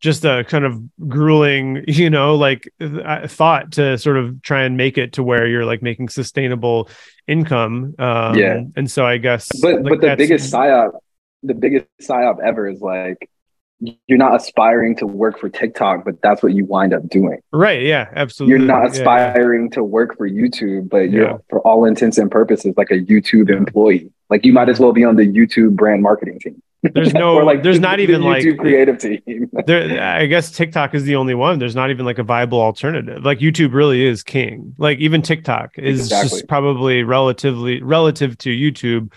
just a kind of grueling you know like uh, thought to sort of try and make it to where you're like making sustainable income um Yeah. and so i guess But like, but the biggest psyop, the biggest psyop ever is like you're not aspiring to work for TikTok, but that's what you wind up doing. right yeah absolutely You're not Yeah, yeah. aspiring to work for YouTube, but you're Yeah. for all intents and purposes like a YouTube employee. Like you might as well be on the YouTube brand marketing team. There's no like there's the- not even like creative team. there i guess tiktok is the only one there's not even like a viable alternative like youtube really is king like even tiktok is Exactly. just probably relatively relative to youtube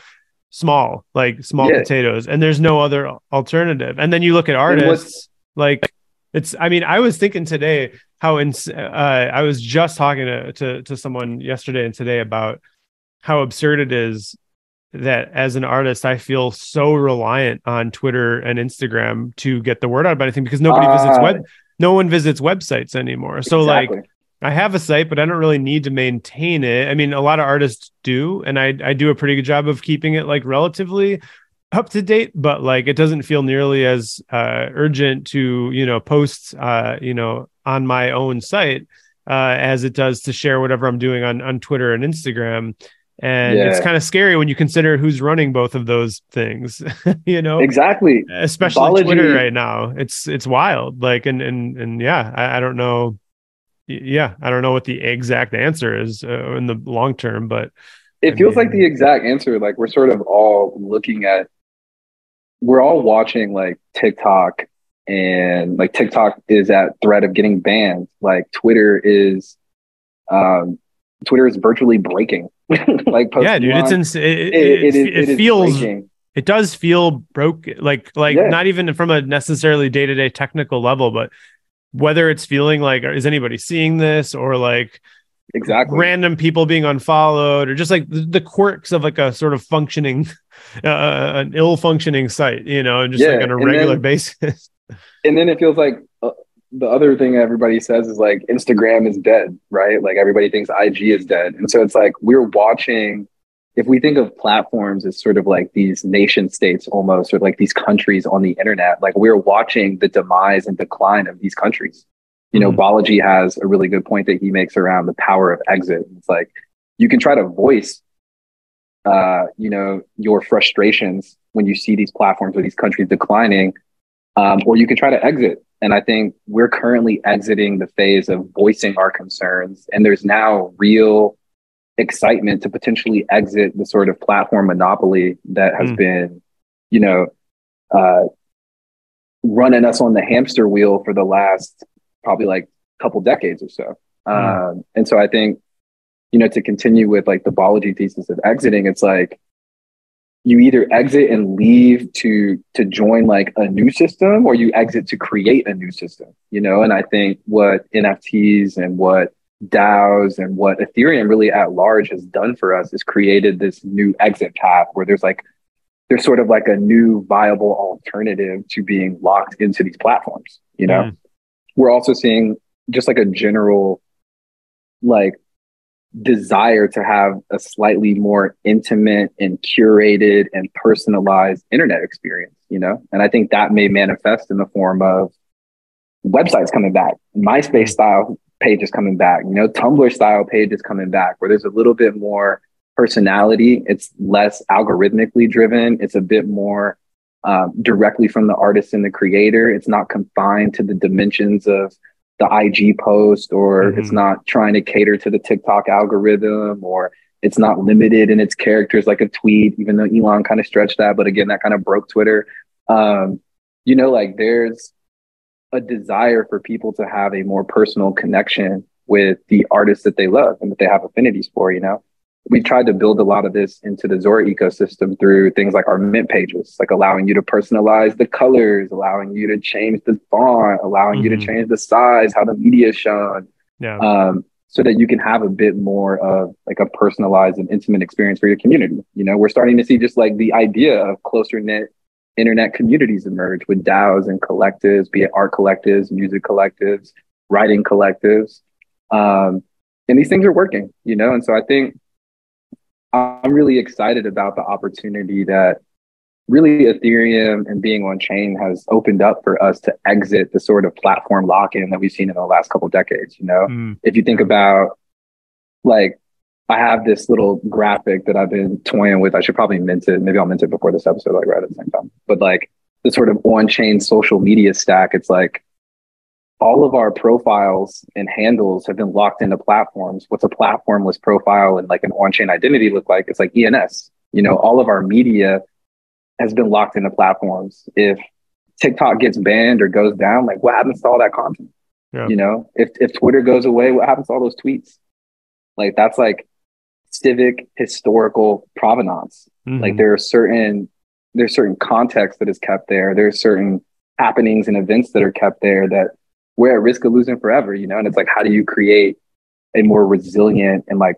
small like small Yeah. potatoes and there's no other alternative and then you look at artists like it's i mean i was thinking today how in uh, i was just talking to, to to someone yesterday and today about how absurd it is that as an artist i feel so reliant on twitter and instagram to get the word out about anything because nobody visits Ah. web no one visits websites anymore so like I have a site, but I don't really need to maintain it. I mean, a lot of artists do, and I I do a pretty good job of keeping it like relatively up to date, but like it doesn't feel nearly as uh, urgent to you know post uh, you know on my own site uh, as it does to share whatever I'm doing on on Twitter and Instagram. And it's kind of scary when you consider who's running both of those things, you know, exactly. especially Apology- Twitter right now. It's it's wild. Like and and and yeah, I, I don't know. Yeah, I don't know what the exact answer is uh, in the long term, but It I feels like the exact answer. Like we're sort of all looking at, we're all watching like TikTok, and like TikTok is at threat of getting banned. Like Twitter is, um, Twitter is virtually breaking. like post yeah, dude, it's ins- it, it, it, it, it, is, it it is feels breaking. it does feel broken like like Yeah. not even from a necessarily day-to-day technical level but whether it's feeling like is anybody seeing this or like exactly. random people being unfollowed or just like the, the quirks of like a sort of functioning uh, an ill functioning site you know just Yeah, like on a and regular then- basis and then it feels like the other thing everybody says is like Instagram is dead, right? Like everybody thinks IG is dead. And so it's like we're watching, if we think of platforms as sort of like these nation states almost, or like these countries on the internet, like we're watching the demise and decline of these countries. You know, Mhm. Balaji has a really good point that he makes around the power of exit. It's like you can try to voice uh, you know, your frustrations when you see these platforms or these countries declining, um, or you can try to exit. And I think we're currently exiting the phase of voicing our concerns, and there's now real excitement to potentially exit the sort of platform monopoly that has Mm. been, you know, uh, running us on the hamster wheel for the last probably like couple decades or so. Mm. Um, and so I think, you know, to continue with like the Balaji thesis of exiting, it's like you either exit and leave to to join like a new system or you exit to create a new system, you know? And I think what NFTs and what DAOs and what Ethereum really at large has done for us is created this new exit path where there's like there's sort of like a new viable alternative to being locked into these platforms, you know? Mm. We're also seeing just like a general like desire to have a slightly more intimate and curated and personalized internet experience, you know? And I think that may manifest in the form of websites coming back, MySpace style pages coming back, you know, Tumblr style pages coming back, where there's a little bit more personality. It's less algorithmically driven. It's a bit more um, directly from the artist and the creator. It's not confined to the dimensions of the IG post, or Mhm. it's not trying to cater to the TikTok algorithm, or it's not limited in its characters like a tweet, even though Elon kind of stretched that. But again, that kind of broke Twitter. Um, you know, like there's a desire for people to have a more personal connection with the artists that they love and that they have affinities for, you know? We tried to build a lot of this into the Zora ecosystem through things like our mint pages, like allowing you to personalize the colors, allowing you to change the font, allowing you to Mhm. change the size, how the media is shown, yeah um, so that you can have a bit more of like a personalized and intimate experience for your community. You know, we're starting to see just like the idea of closer knit internet communities emerge with DAOs and collectives, be it art collectives, music collectives, writing collectives. Um, and these things are working, you know? And so I think I'm really excited about the opportunity that really Ethereum and being on chain has opened up for us to exit the sort of platform lock in that we've seen in the last couple decades. You know, mm. if you think about like, I have this little graphic that I've been toying with. I should probably mint it. Maybe I'll mint it before this episode, like right at the same time. But like the sort of on chain social media stack, it's like all of our profiles and handles have been locked into platforms. What's a platformless profile and like an on-chain identity look like? It's like ENS. You know, all of our media has been locked into platforms. If TikTok gets banned or goes down, like what happens to all that content? Yeah. You know, if if Twitter goes away, what happens to all those tweets? Like that's like civic historical provenance. Mm-hmm. Like there are certain there's certain context that is kept there. There's certain happenings and events that are kept there that we're at risk of losing forever, you know? And it's like, how do you create a more resilient and like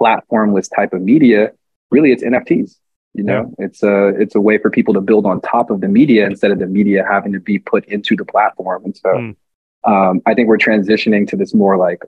platformless type of media? Really, it's NFTs. You know, yeah. it's a it's a way for people to build on top of the media instead of the media having to be put into the platform. And so, mm. um, I think we're transitioning to this more like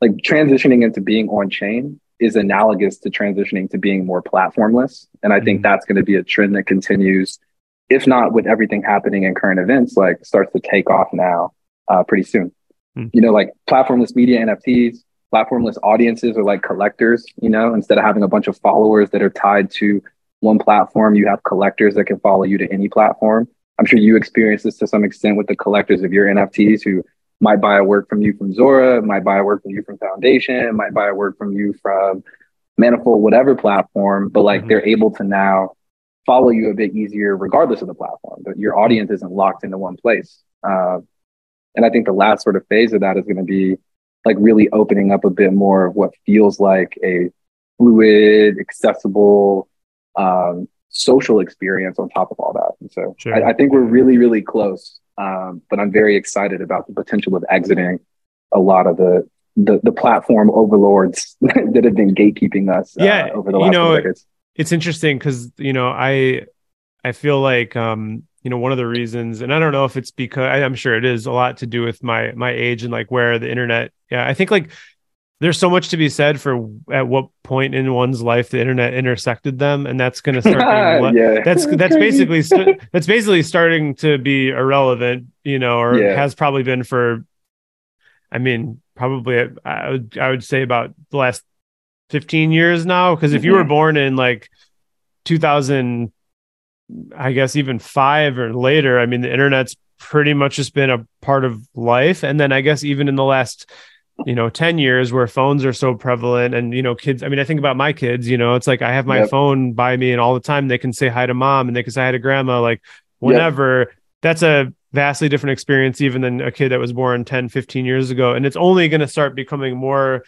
like transitioning into being on chain is analogous to transitioning to being more platformless. And I mm. think hmm. that's going to be a trend that continues, if not with everything happening in current events, like starts to take off now uh, pretty soon. Mm. You know, like platformless media NFTs, platformless audiences are like collectors, you know, instead of having a bunch of followers that are tied to one platform, you have collectors that can follow you to any platform. I'm sure you experience this to some extent with the collectors of your NFTs who might buy a work from you from Zora, might buy a work from you from Foundation, might buy a work from you from Manifold, whatever platform, but like mm-hmm. they're able to now follow you a bit easier regardless of the platform. But your audience isn't locked into one place. Uh, and I think the last sort of phase of that is going to be like really opening up a bit more of what feels like a fluid, accessible, um, social experience on top of all that. And so sure. I, I, think we're really, really close. Um, but I'm very excited about the potential of exiting a lot of the the, the platform overlords that have been gatekeeping us uh, yeah, over the last you know. It's interesting because you know I I feel like um, you know one of the reasons and i don't know if it's because i'm sure it is a lot to do with my my age and like where the internet yeah i think like there's so much to be said for at what point in one's life the internet intersected them and that's going to start being, yeah. that's that's basically st- that's basically starting to be irrelevant you know or yeah. has probably been for i mean probably i would i would say about the last 15 years now because if mm-hmm. you were mm-hmm. born in like 2000 I guess even five or later, I mean, the internet's pretty much just been a part of life. And then I guess even in the last, you know, 10 years where phones are so prevalent and, you know, kids, I mean, I think about my kids, you know, it's like I have my yep. phone by me and all the time they can say hi to mom and they can say hi to grandma, like whenever. Yep. That's a vastly different experience even than a kid that was born 10, 15 years ago. And it's only going to start becoming more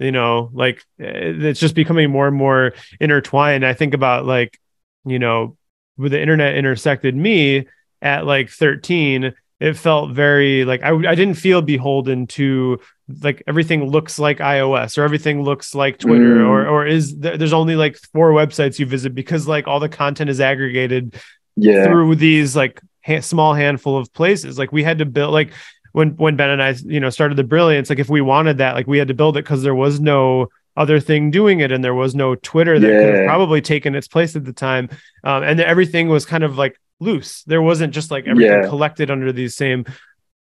you know like eh, it's just becoming more and more intertwined i think about like you know with the internet intersected me at like 13 it felt very like I, I didn't feel beholden to like everything looks like ios or everything looks like twitter mm. or or is th- there's only like four websites you visit because like all the content is aggregated yeah. through these like ha- small handful of places like we had to build like when when ben and i you know started the brilliance like if we wanted that like we had to build it because there was no other thing doing it and there was no twitter that yeah. could have probably taken its place at the time. Um, and everything was kind of like loose. There wasn't just like everything yeah. collected under these same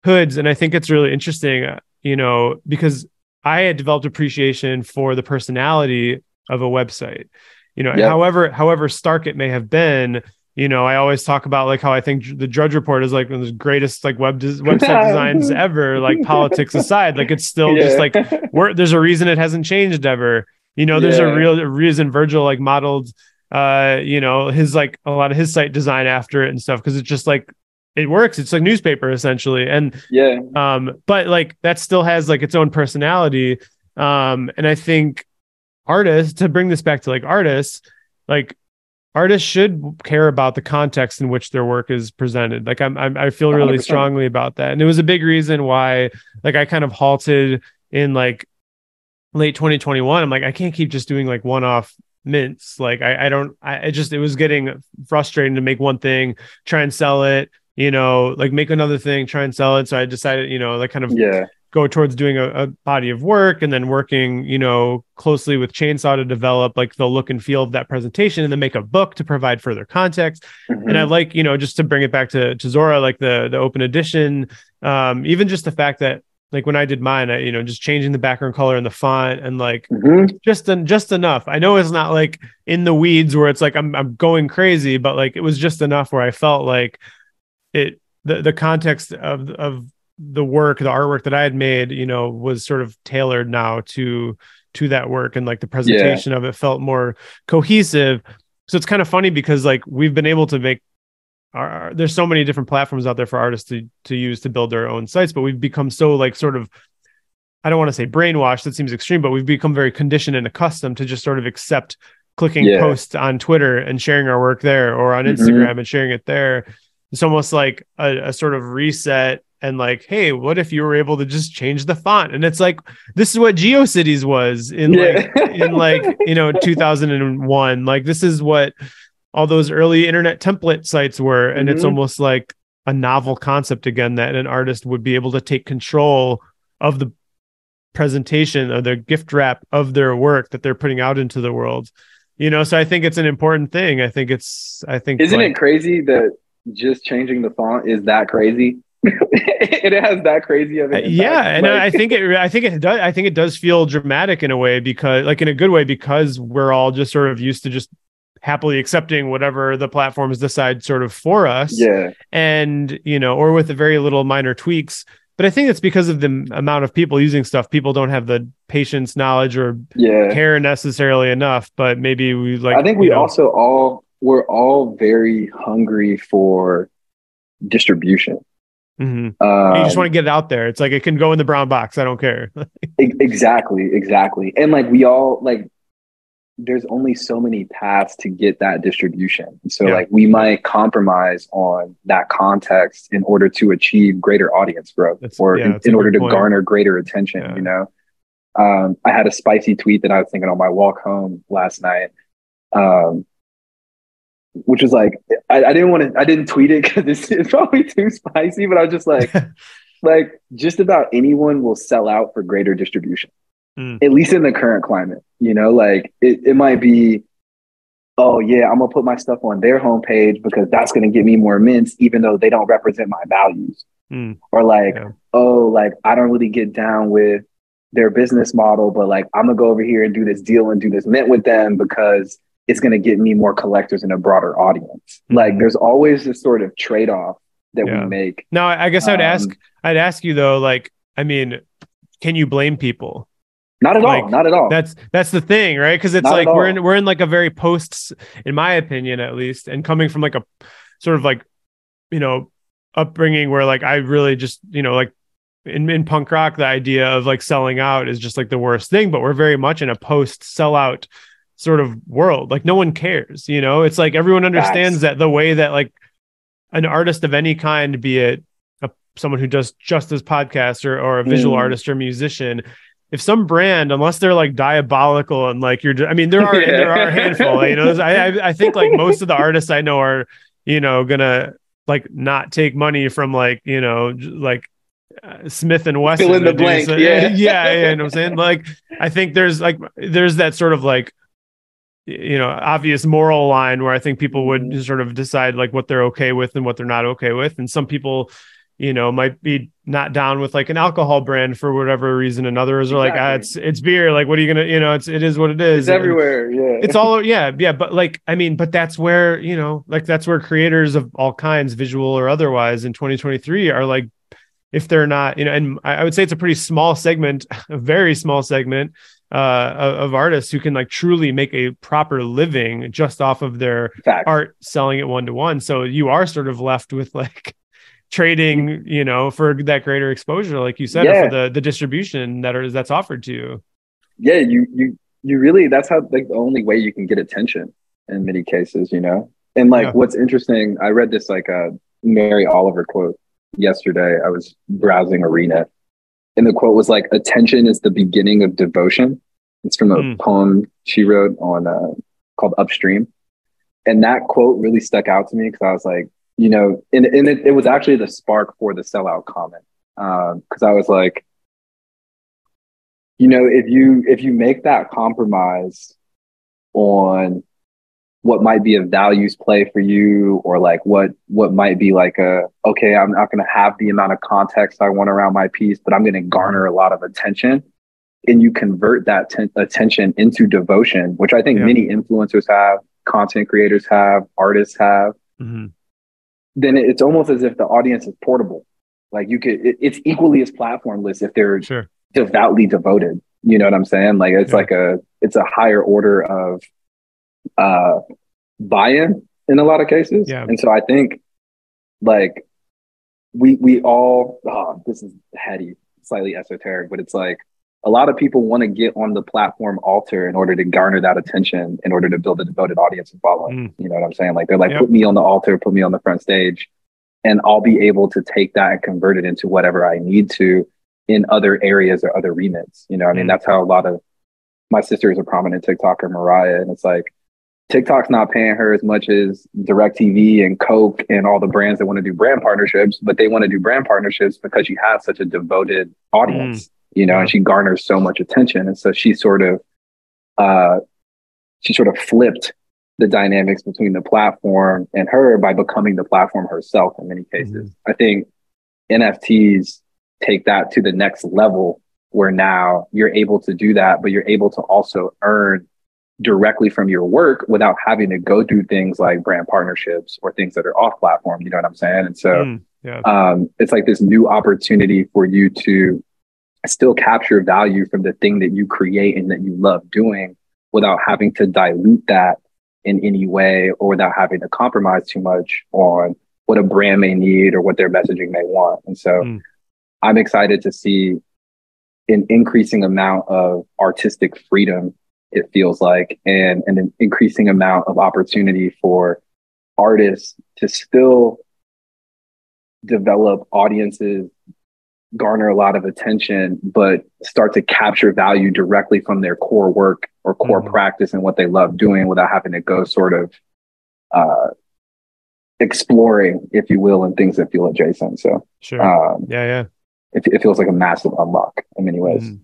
hoods. And i think it's really interesting uh, you know because i had developed appreciation for the personality of a website. You know however however stark it may have been you know, I always talk about like how I think the Drudge Report is like one of the greatest like web des- website designs ever. Like politics aside, like it's still yeah. just like there's a reason it hasn't changed ever. You know, there's yeah. a real reason Virgil like modeled, uh, you know, his like a lot of his site design after it and stuff because it's just like it works. It's like newspaper essentially, and yeah. Um, but like that still has like its own personality. Um, and I think artists to bring this back to like artists, like artists should care about the context in which their work is presented. Like I'm, I'm i feel really 100%. strongly about that, and it was a big reason why like I kind of halted in like late 2021. I'm like I can't keep just doing like one off mints. Like I, I don't, I, I just, it was getting frustrating to make one thing, try and sell it, you know, like make another thing, try and sell it. So I decided, you know, like kind of Yeah. Go towards doing a, a body of work and then working, you know, closely with Chainsaw to develop like the look and feel of that presentation and then make a book to provide further context. And I like, you know, just to bring it back to, to Zora, like the the open edition, um, even just the fact that like when I did mine, I, you know, just changing the background color and the font and like Mhm. just en- just enough. I know it's not like in the weeds where it's like I'm I'm going crazy, but like it was just enough where I felt like it the the context of of the work, the artwork that I had made, you know, was sort of tailored now to to that work and like the presentation of it felt more cohesive. So it's kind of funny because like we've been able to make our, there's so many different platforms out there for artists to to use to build their own sites, but we've become so like sort of I don't want to say brainwashed, that seems extreme, but we've become very conditioned and accustomed to just sort of accept clicking Yeah. posts on Twitter and sharing our work there or on Mhm. Instagram and sharing it there. It's almost like a, a sort of reset and like, hey, what if you were able to just change the font? And it's like, this is what GeoCities was in like in like, you know, 2001. Like this is what all those early internet template sites were. And it's Mhm. almost like a novel concept again that an artist would be able to take control of the presentation or the gift wrap of their work that they're putting out into the world. You know, so I think it's an important thing. I think it's I think Isn't like, it crazy that just changing the font is that crazy? it has that crazy of Uh, it. yeah and I, I think it i think it does i think it does feel dramatic in a way because like in a good way because we're all just sort of used to just happily accepting whatever the platforms decide sort of for us yeah, and you know or with a very little minor tweaks but i think it's because of the amount of people using stuff people don't have the patience knowledge or yeah. care necessarily enough but maybe we like I think we know, also all we're all very hungry for distribution. Mhm. Um, you just want to get it out there it's like it can go in the brown box i don't care exactly exactly and like we all like there's only so many paths to get that distribution so Yeah. like we might compromise on that context in order to achieve greater audience growth That's- or yeah, in, in order to point. garner greater attention Yeah. you know um i had a spicy tweet that i was thinking on my walk home last night um which was like i, I didn't want to i didn't tweet it because it's, it's probably too spicy but i was just like like just about anyone will sell out for greater distribution Mm. at least in the current climate you know like it, it might be oh yeah i'm gonna put my stuff on their homepage because that's gonna get me more mints even though they don't represent my values Mm. or like Yeah. oh like i don't really get down with their business model but like i'm gonna go over here and do this deal and do this mint with them because it's gonna get me more collectors and a broader audience like Mhm. there's always this sort of trade-off that Yeah. we make Now, I guess I'd ask, Um, I'd ask you though, like, I mean, can you blame people? not at Like, all not at all That's that's the thing, right? Because it's Not like we're in we're in like a very post, in my opinion, at least, and coming from like a sort of like, you know, upbringing where like I really just, you know, like in, in punk rock, the idea of like selling out is just like the worst thing, but we're very much in a post sellout sort of world. Like no one cares, you know, it's like everyone understands Facts. that the way that like an artist of any kind, be it a, someone who does just as podcast or, or a visual Mm. artist or musician, if some brand, unless they're like diabolical and like you're, I mean, there are Yeah. there are a handful. You know, I I, think like most of the artists I know are, you know, gonna like not take money from like you know like uh, Smith and Wesson. Fill in the blank, so- yeah. yeah, yeah. You know what I'm saying? Like, I think there's like there's that sort of like you know obvious moral line where I think people would Mhm. sort of decide like what they're okay with and what they're not okay with, and some people you know might be not down with like an alcohol brand for whatever reason and others are like ah, it's it's beer. Like what are you gonna you know it's it is what it is. It's And- everywhere. Yeah. it's all yeah yeah. But like i mean but that's where you know like that's where creators of all kinds visual or otherwise in 2023 are like if they're not you know and I would say it's a pretty small segment a very small segment uh of, artists who can like truly make a proper living just off of their Facts. art selling it one to one so you are sort of left with like trading you know for that greater exposure like you said Yeah. for the the distribution that are that's offered to you yeah you you you really that's how like the only way you can get attention in many cases you know and like Yeah. what's interesting i read this like uh mary oliver quote yesterday i was browsing Are.na and the quote was like attention is the beginning of devotion it's from a Hmm. poem she wrote on uh called Upstream. And that quote really stuck out to me because I was like, you know, and, and it, it was actually the spark for the sellout comment. Because um, I was like, you know, if you if you make that compromise on what might be a values play for you or like what what might be like a okay i'm not going to have the amount of context i want around my piece but i'm going to garner a lot of attention and you convert that t- attention into devotion which i think yeah. many influencers have content creators have artists have mm-hmm. then it's almost as if the audience is portable like you could it, it's equally as platformless if they're sure. devoutly devoted you know what i'm saying like it's yeah. like a it's a higher order of uh, buy-in in a lot of cases. Yeah. And so I think like we we all oh, this is heady, slightly esoteric, but it's like a lot of people want to get on the platform altar in order to garner that attention, in order to build a devoted audience and following. Mm. You know what I'm saying? Like they're like, yep. put me on the altar, put me on the front stage, and I'll be able to take that and convert it into whatever I need to in other areas or other remits. You know, I mean, mm. that's how a lot of my sister is a prominent TikToker, Mariah, and it's like TikTok's not paying her as much as DirecTV and Coke and all the brands that want to do brand partnerships, but they want to do brand partnerships because she has such a devoted audience, mm. you know, yeah. and she garners so much attention. And so she sort of, uh, she sort of flipped the dynamics between the platform and her by becoming the platform herself in many cases. Mm. I think NFTs take that to the next level where now you're able to do that, but you're able to also earn directly from your work without having to go through things like brand partnerships or things that are off platform. You know what I'm saying? And so mm, yeah. um, it's like this new opportunity for you to still capture value from the thing that you create and that you love doing without having to dilute that in any way or without having to compromise too much on what a brand may need or what their messaging may want. And so mm. I'm excited to see an increasing amount of artistic freedom it feels like, and, and an increasing amount of opportunity for artists to still develop audiences, garner a lot of attention, but start to capture value directly from their core work or core mm-hmm. practice and what they love doing without having to go sort of uh, exploring, if you will, and things that feel adjacent. So, sure. Um, yeah, yeah. It, it, feels like a massive unlock in many ways. Mm.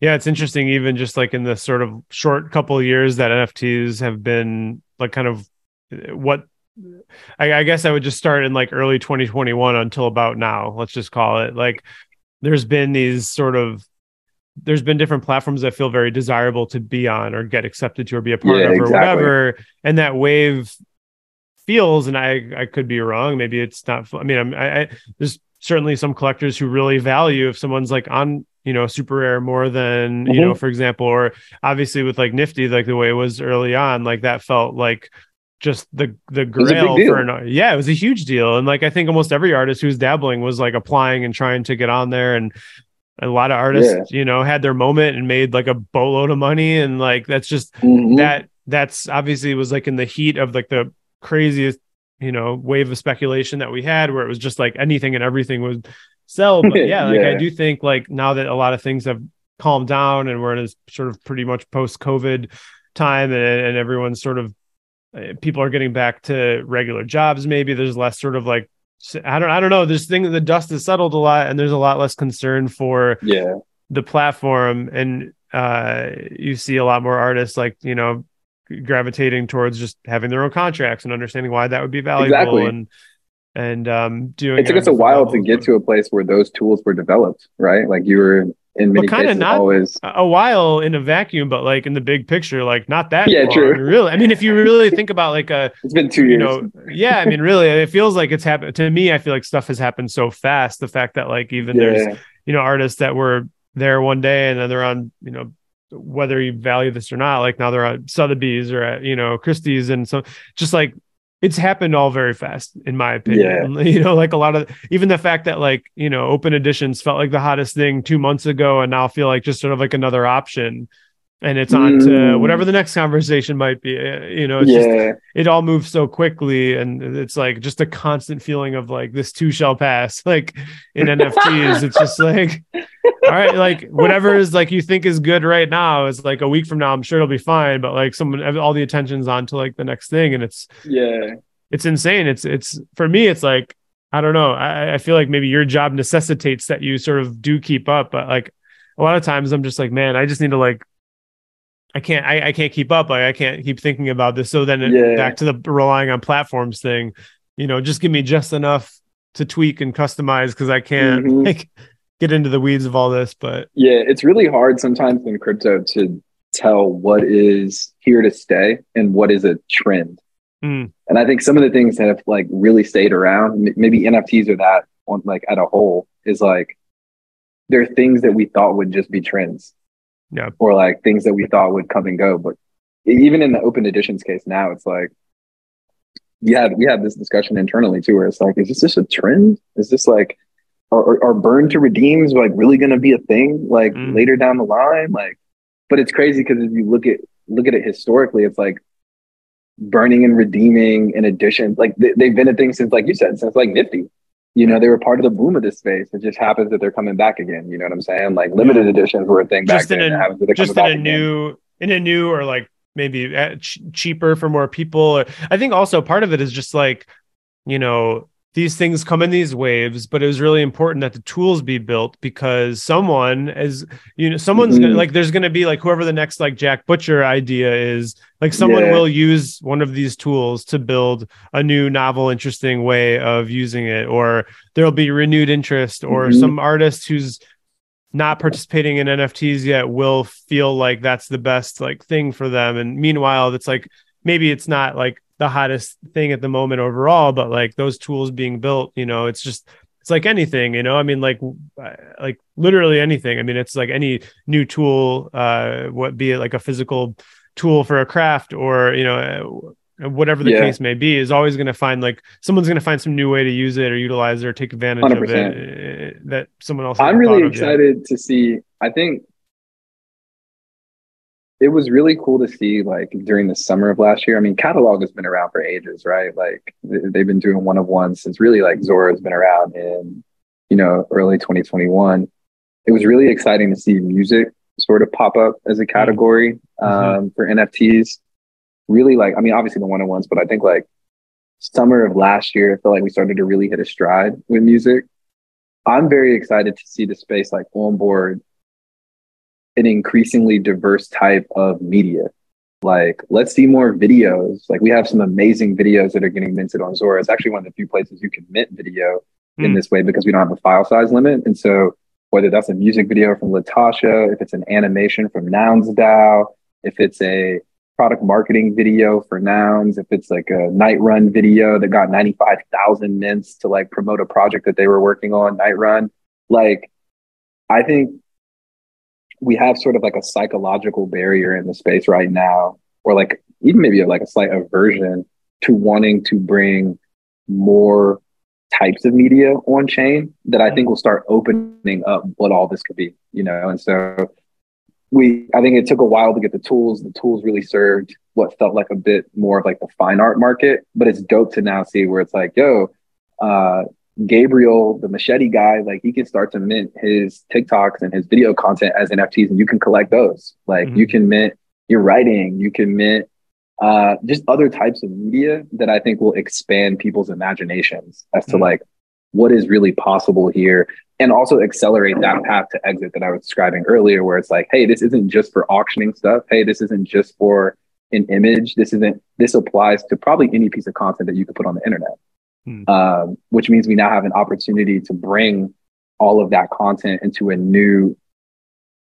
Yeah, it's interesting. Even just like in the sort of short couple of years that NFTs have been like kind of uh, what I, I, guess I would just start in like early 2021 until about now. Let's just call it like there's been these sort of there's been different platforms that feel very desirable to be on or get accepted to or be a part yeah, of or exactly. whatever, and that wave feels and I I could be wrong. Maybe it's not. I mean, I'm, I, I there's certainly some collectors who really value if someone's like on you know SuperRare more than mm-hmm. you know mm-hmm. for example or obviously with like nifty like the way it was early on like that felt like just the the grail for an yeah it was a huge deal and like i think almost every artist who's dabbling was like applying and trying to get on there and a lot of artists yeah. you know had their moment and made like a boatload of money and like that's just mm-hmm. that that's obviously was like in the heat of like the craziest you know wave of speculation that we had where it was just like anything and everything was sell. But yeah, like yeah. I do think like now that a lot of things have calmed down and we're in a sort of pretty much post COVID time and, and everyone's sort of uh, people are getting back to regular jobs. Maybe there's less sort of like I don't I don't know. This thing the dust has settled a lot and there's a lot less concern for yeah the platform and uh you see a lot more artists like you know gravitating towards just having their own contracts and understanding why that would be valuable exactly. and and um, doing. It took us a while to get to a place where those tools were developed, right? Like you were in many kind of not always a while in a vacuum, but like in the big picture, like not that. Yeah, long, true. Really, I mean, if you really think about like a, it's been two years. You know, yeah, I mean, really, it feels like it's happened to me. I feel like stuff has happened so fast. The fact that like even yeah. there's you know artists that were there one day and then they're on you know whether you value this or not like now they're at sotheby's or at you know christie's and so just like it's happened all very fast in my opinion yeah. you know like a lot of even the fact that like you know open editions felt like the hottest thing two months ago and now feel like just sort of like another option and it's on to Mm. whatever the next conversation might be. Uh, You know, it's just it all moves so quickly and it's like just a constant feeling of like this too shall pass like in nfts it's just like all right like whatever is like you think is good right now is like a week from now i'm sure it'll be fine but like someone all the attention's on to like the next thing and it's yeah, it's insane it's it's for me it's like i don't know i i feel like maybe your job necessitates that you sort of do keep up but like a lot of times i'm just like man i just need to like I can't I, I can't keep up. Like I can't keep thinking about this. So then it- Yeah. back to the relying on platforms thing, you know, just give me just enough to tweak and customize because I can't Mhm. like get into the weeds of all this. But yeah. It's really hard sometimes in crypto to tell what is here to stay and what is a trend. Mm. And I think some of the things that have like really stayed around, maybe NFTs or that on like at a whole, is like there are things that we thought would just be trends. Yeah. Or like things that we thought would come and go. But even in the open editions case now, it's like we had we had this discussion internally too, where it's like, is this just a trend? Is this like are, are, burn to redeems like really gonna be a thing like Mm. later down the line? Like, but it's crazy because if you look at look at it historically, it's like burning and redeeming in addition like they, they've been a thing since like you said since like nifty you know they were part of the boom of this space it just happens that they're coming back again you know what i'm saying like limited editions were a thing back Just in then a- it happens that they're just in a back again. new in a new or like maybe uh, ch- cheaper for more people. Or, I think also part of it is just like you know these things come in these waves, but it was really important that the tools be built because someone is you know someone's gonna Mhm. like there's gonna be like whoever the next like Jack Butcher idea is like someone Yeah. will use one of these tools to build a new novel interesting way of using it or there'll be renewed interest or Mhm. some artist who's not participating in NFTs yet will feel like that's the best like thing for them. And meanwhile, it's like maybe it's not like the hottest thing at the moment overall, but like those tools being built, you know, it's just it's like anything, you know. I mean, like like literally anything. I mean, it's like any new tool, uh, what be it like a physical tool for a craft or you know. Uh, whatever the Yeah. case may be is always going to find like someone's going to find some new way to use it or utilize it or take advantage of 100%. it uh, that someone else i'm really of yet. excited to see i think it was really cool to see like during the summer of last year i mean catalog has been around for ages right? Like they've been doing one of one since really like zora has been around in you know early 2021 it was really exciting to see music sort of pop up as a category um, for nfts really like i mean obviously the one on ones but i think like summer of last year i feel like we started to really hit a stride with music. I'm very excited to see the space like on board an increasingly diverse type of media. Like let's see more videos. Like we have some amazing videos that are getting minted on zora. It's actually one of the few places you can mint video in Hmm. this way because we don't have a file size limit. And so whether that's a music video from latasha if it's an animation from nouns dao if it's a product marketing video for nouns if it's like a night run video that got 95000 mints to like promote a project that they were working on night run. Like i think we have sort of like a psychological barrier in the space right now or like even maybe like a slight aversion to wanting to bring more types of media on chain that I think will start opening up what all this could be, you know. And so we I think it took a while to get the tools. The tools really served what felt like a bit more of like the fine art market, but it's dope to now see where it's like, yo, uh Gabriel, the machete guy, like he can start to mint his TikToks and his video content as NFTs, and you can collect those. Like Mhm. you can mint your writing, you can mint uh, just other types of media that I think will expand people's imaginations as to Mhm. like what is really possible here, and also accelerate that path to exit that I was describing earlier, where it's like, hey, this isn't just for auctioning stuff. Hey, this isn't just for an image. This isn't. This applies to probably any piece of content that you could put on the internet Um, which means we now have an opportunity to bring all of that content into a new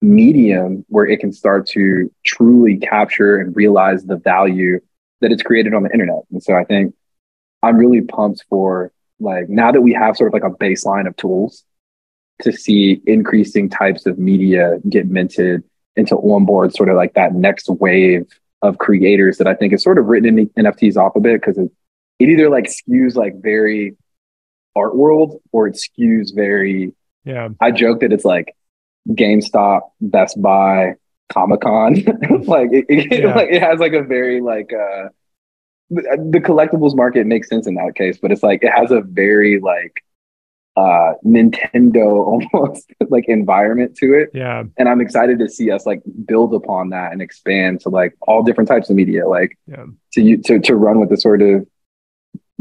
medium where it can start to truly capture and realize the value that it's created on the internet. And so I think I'm really pumped for like now that we have sort of like a baseline of tools to see increasing types of media get minted into onboard sort of like that next wave of creators that I think is sort of written in the NFTs off a bit because it, it either like skews like very art world or it skews very Yeah. I joke that it's like GameStop, Best Buy, Comic Con. like it, it Yeah. like it has like a very like uh the, the collectibles market makes sense in that case, but it's like it has a very like uh Nintendo almost like environment to it. Yeah. And I'm excited to see us like build upon that and expand to like all different types of media. Like Yeah. to you to to run with the sort of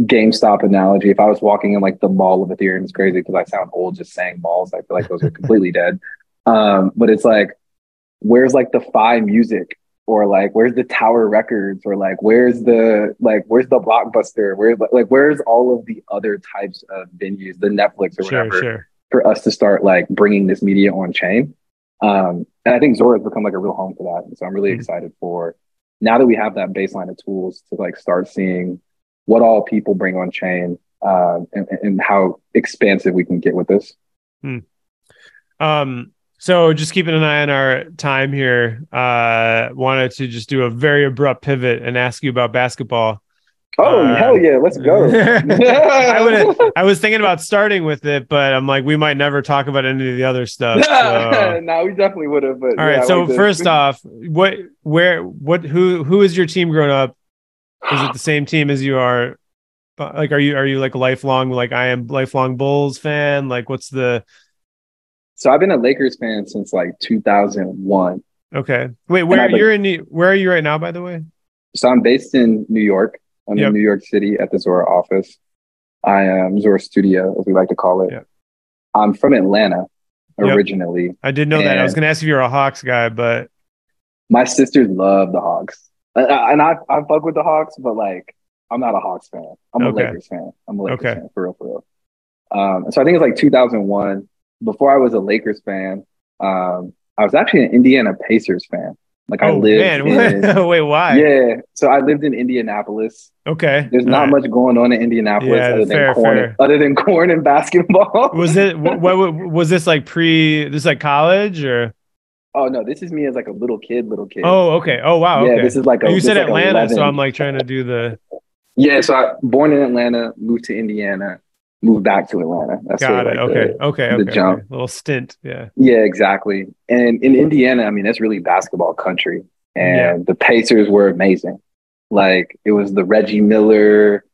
GameStop analogy. If I was walking in like the mall of Ethereum, it's crazy because I sound old just saying malls. I feel like those are completely dead. Um, but it's like, where's like the Phi music? Or like, where's the Tower Records? Or like, where's the like, where's the Blockbuster? Where's like, where's all of the other types of venues, the Netflix or whatever, Sure. for us to start like bringing this media on chain? Um, and I think Zora has become like a real home for that. And so I'm really Mhm. excited for now that we have that baseline of tools to like start seeing what all people bring on chain uh, and, and how expansive we can get with this. Um, so just keeping an eye on our time here. Uh, wanted to just do a very abrupt pivot and ask you about basketball. Oh Uh, hell yeah, let's go. I would. I was thinking about starting with it, but I'm like, we might never talk about any of the other stuff. So. no, we definitely would have. But All right. yeah, I so first off, what, where, what, who, who is your team growing up? Is it the same team as you are? Like, are you are you like lifelong like I am lifelong Bulls fan? Like, what's the so I've been a Lakers fan since like 2001. okay? Wait, where like- you're in? New- Where are you right now? By the way. So I'm based in New York. I'm Yep. in New York City at the Zora office. I am Zora Studio, as we like to call it. Yep. I'm from Atlanta Yep. originally. I did know that. I was going to ask if you're a Hawks guy, but My sisters love the Hawks, and I I fuck with the Hawks, but like I'm not a Hawks fan. I'm a Okay. Lakers fan. I'm a Lakers Okay. fan for real, for real. Um, so I think it's like 2001. Before I was a Lakers fan, um, I was actually an Indiana Pacers fan. Like I oh lived man, in, wait, why? yeah. So I lived in Indianapolis. Okay. There's not right. much going on in Indianapolis Yeah, other than fair, corn, fair. other than corn and basketball. Was it what, what was this like pre? This like college or? Oh no, this is me as like a little kid, little kid. Oh, okay. Oh, wow. yeah, okay. this is like a, oh, you this said like Atlanta, 11. so I'm like trying to do the. Yeah, so I born in Atlanta, moved to Indiana, moved back to Atlanta. That's Got it. like okay. the- okay. the Okay. jump. okay. Little stint. Yeah. yeah, exactly. And in Indiana, I mean, that's really basketball country. And Yeah. the Pacers were amazing. Like it was the Reggie Miller,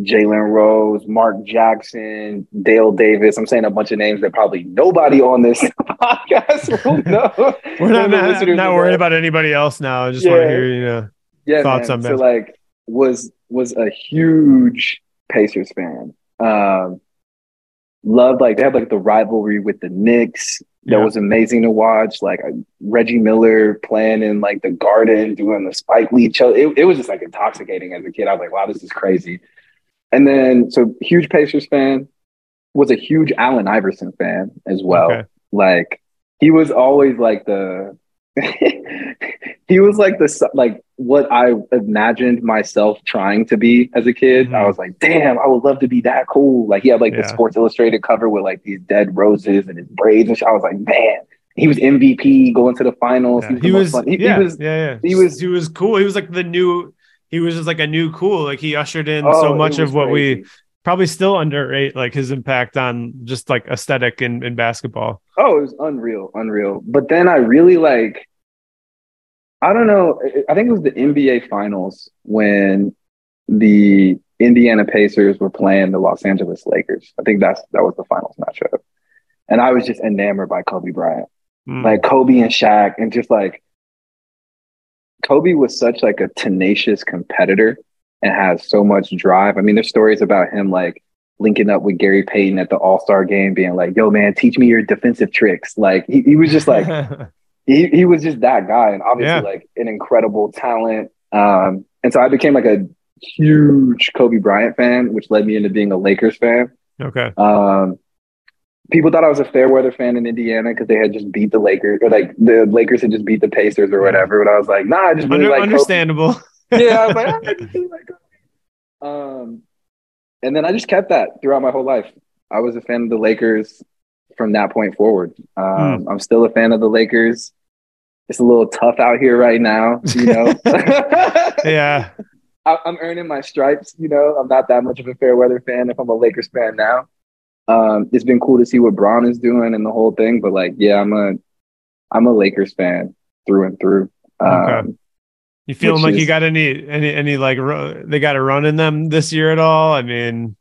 Jalen Rose, Mark Jackson, Dale Davis. I'm saying a bunch of names that probably nobody on this podcast will know. We're not, not, not worried about anybody else now. I just want to hear, you know. yeah, thoughts man. on so that. like was was a huge Pacers fan. Um loved like they had like the rivalry with the Knicks. That Yeah. was amazing to watch. Like uh, Reggie Miller playing in like the garden, doing the Spike Lee show. It, it was just like intoxicating as a kid. I was like, wow, this is crazy. And then so huge Pacers fan, was a huge Allen Iverson fan as well. Okay. Like he was always like the he was like the like what I imagined myself trying to be as a kid. I Mhm. was like, damn, I would love to be that cool. Like he had like the Sports Illustrated cover with like these dead roses and his braids and shit. I was like, man, he was MVP going to the finals. Yeah. He was, He was, fun- he, he was yeah, yeah. he was- he was cool. He was like the new, he was just like a new cool. Like he ushered in oh, so much of what we probably still underrate, like his impact on just like aesthetic in, in basketball. Oh, it was unreal, unreal. But then I really like, I don't know. I- I think it was the NBA Finals when the Indiana Pacers were playing the Los Angeles Lakers. I think that's that was the finals matchup, and I was just enamored by Kobe Bryant, Mm. like Kobe and Shaq, and just like Kobe was such like a tenacious competitor and has so much drive. I mean, there's stories about him like linking up with Gary Payton at the All Star game, being like, "Yo, man, teach me your defensive tricks." Like he, he was just like he, he was just that guy, and obviously Yeah. like an incredible talent. Um, and so I became like a huge Kobe Bryant fan, which led me into being a Lakers fan. okay. Um, people thought I was a fair weather fan in Indiana because they had just beat the Lakers, or like the Lakers had just beat the Pacers or whatever. But I was like, nah, I just really Under, like understandable. yeah, I was like, I just really like Kobe. Um, and then I just kept that throughout my whole life. I was a fan of the Lakers from that point forward. Um, Hmm. I'm still a fan of the Lakers. It's a little tough out here right now, you know. yeah. I, I'm earning my stripes, you know. I'm not that much of a fair weather fan if I'm a Lakers fan now. Um, it's been cool to see what Bron is doing and the whole thing, but like, yeah, I'm a I'm a Lakers fan. through and through. Okay. Um, You feeling like you got any any any like ru- they got a run in them this year at all? I mean,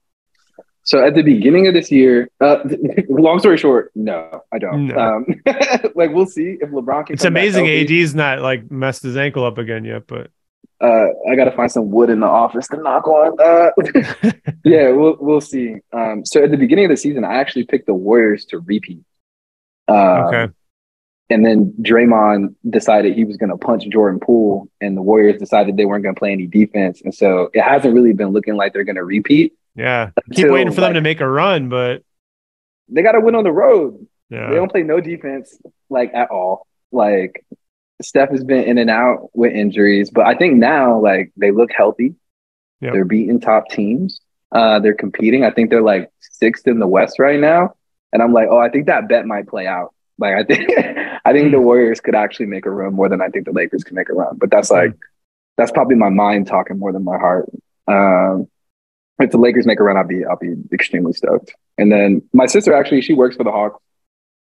So at the beginning of this year, uh, long story short, no, I don't. No. Um, like we'll see if LeBron can. it's amazing. AD's not like messed his ankle up again yet, but Uh, I got to find some wood in the office to knock on. Uh, yeah, we'll we'll see. Um, so at the beginning of the season, I actually picked the Warriors to repeat. Um, okay. And then Draymond decided he was going to punch Jordan Poole, and the Warriors decided they weren't going to play any defense, and so it hasn't really been looking like they're going to repeat. Yeah. Keep waiting for them to make a run, but They got to win on the road. yeah. They don't play no defense like at all. Like Steph has been in and out with injuries, but I think now like they look healthy. Yep. They're beating top teams. Uh, they're competing. I think they're like sixth in the West right now, and I'm like, oh, I think that bet might play out. Like I think I think the Warriors could actually make a run more than I think the Lakers can make a run. But that's like that's probably my mind talking more than my heart. Um, if the Lakers make a run, I'll be I'll be extremely stoked. And then my sister actually she works for the Hawks,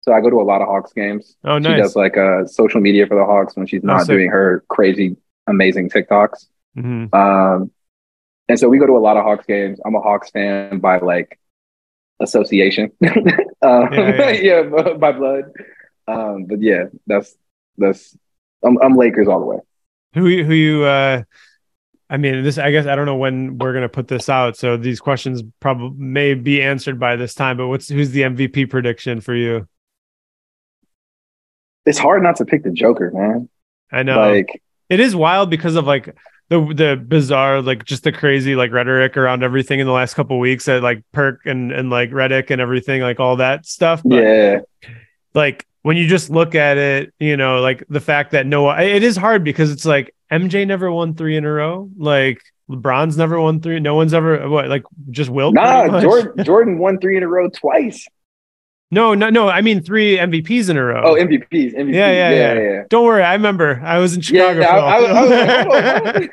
so I go to a lot of Hawks games. Oh, nice. She does like uh, social media for the Hawks when she's not sick. doing her crazy amazing TikToks. Mhm. Um, and so we go to a lot of Hawks games. I'm a Hawks fan by like association. um, Yeah, yeah, yeah. by, by blood. Um, but yeah, that's that's I'm, I'm Lakers all the way. Who you- who you uh I mean this I guess I don't know when we're gonna put this out, so these questions probably may be answered by this time, but what's who's the MVP prediction for you? It's hard not to pick the Joker, man. I know. Like it is wild because of like the the bizarre like just the crazy like rhetoric around everything in the last couple weeks at like perk and and like Redick and everything like all that stuff. But yeah, like when you just look at it you know like the fact that no it is hard because it's like MJ never won 3 in a row. Like LeBron's never won 3 no one's ever what like just will nah, Jordan Jordan won three in a row twice. No no no I mean 3 MVPs in a row Oh, MVPs, MVPs. Yeah, yeah, yeah, yeah. yeah. Don't worry, I remember. I was in Chicago. Yeah, I- I I like, hold on, hold on.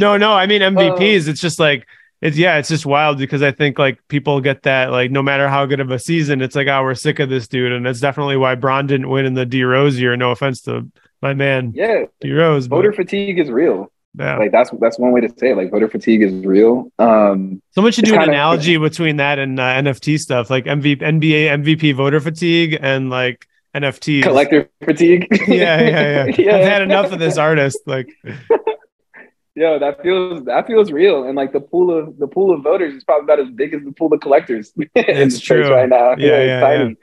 no, no, I mean Uh, MVPs. it's just like it's yeah, it's just wild because I think like people get that like no matter how good of a season, it's like oh we're sick of this dude, and that's definitely why Bron didn't win in the D Rose year. No offense to my man Yeah, D Rose, but voter fatigue is real. Yeah. Like that's that's one way to say it. Like voter fatigue is real. Um, Someone should do an analogy between that and uh, NFT stuff, like MV, NBA MVP voter fatigue and like NFTs. collector fatigue. yeah, yeah, yeah. I've had enough of this artist. Like, Yo, that feels that feels real, and like the pool of the pool of voters is probably about as big as the pool of collectors It's true. right now. Yeah, yeah, tiny.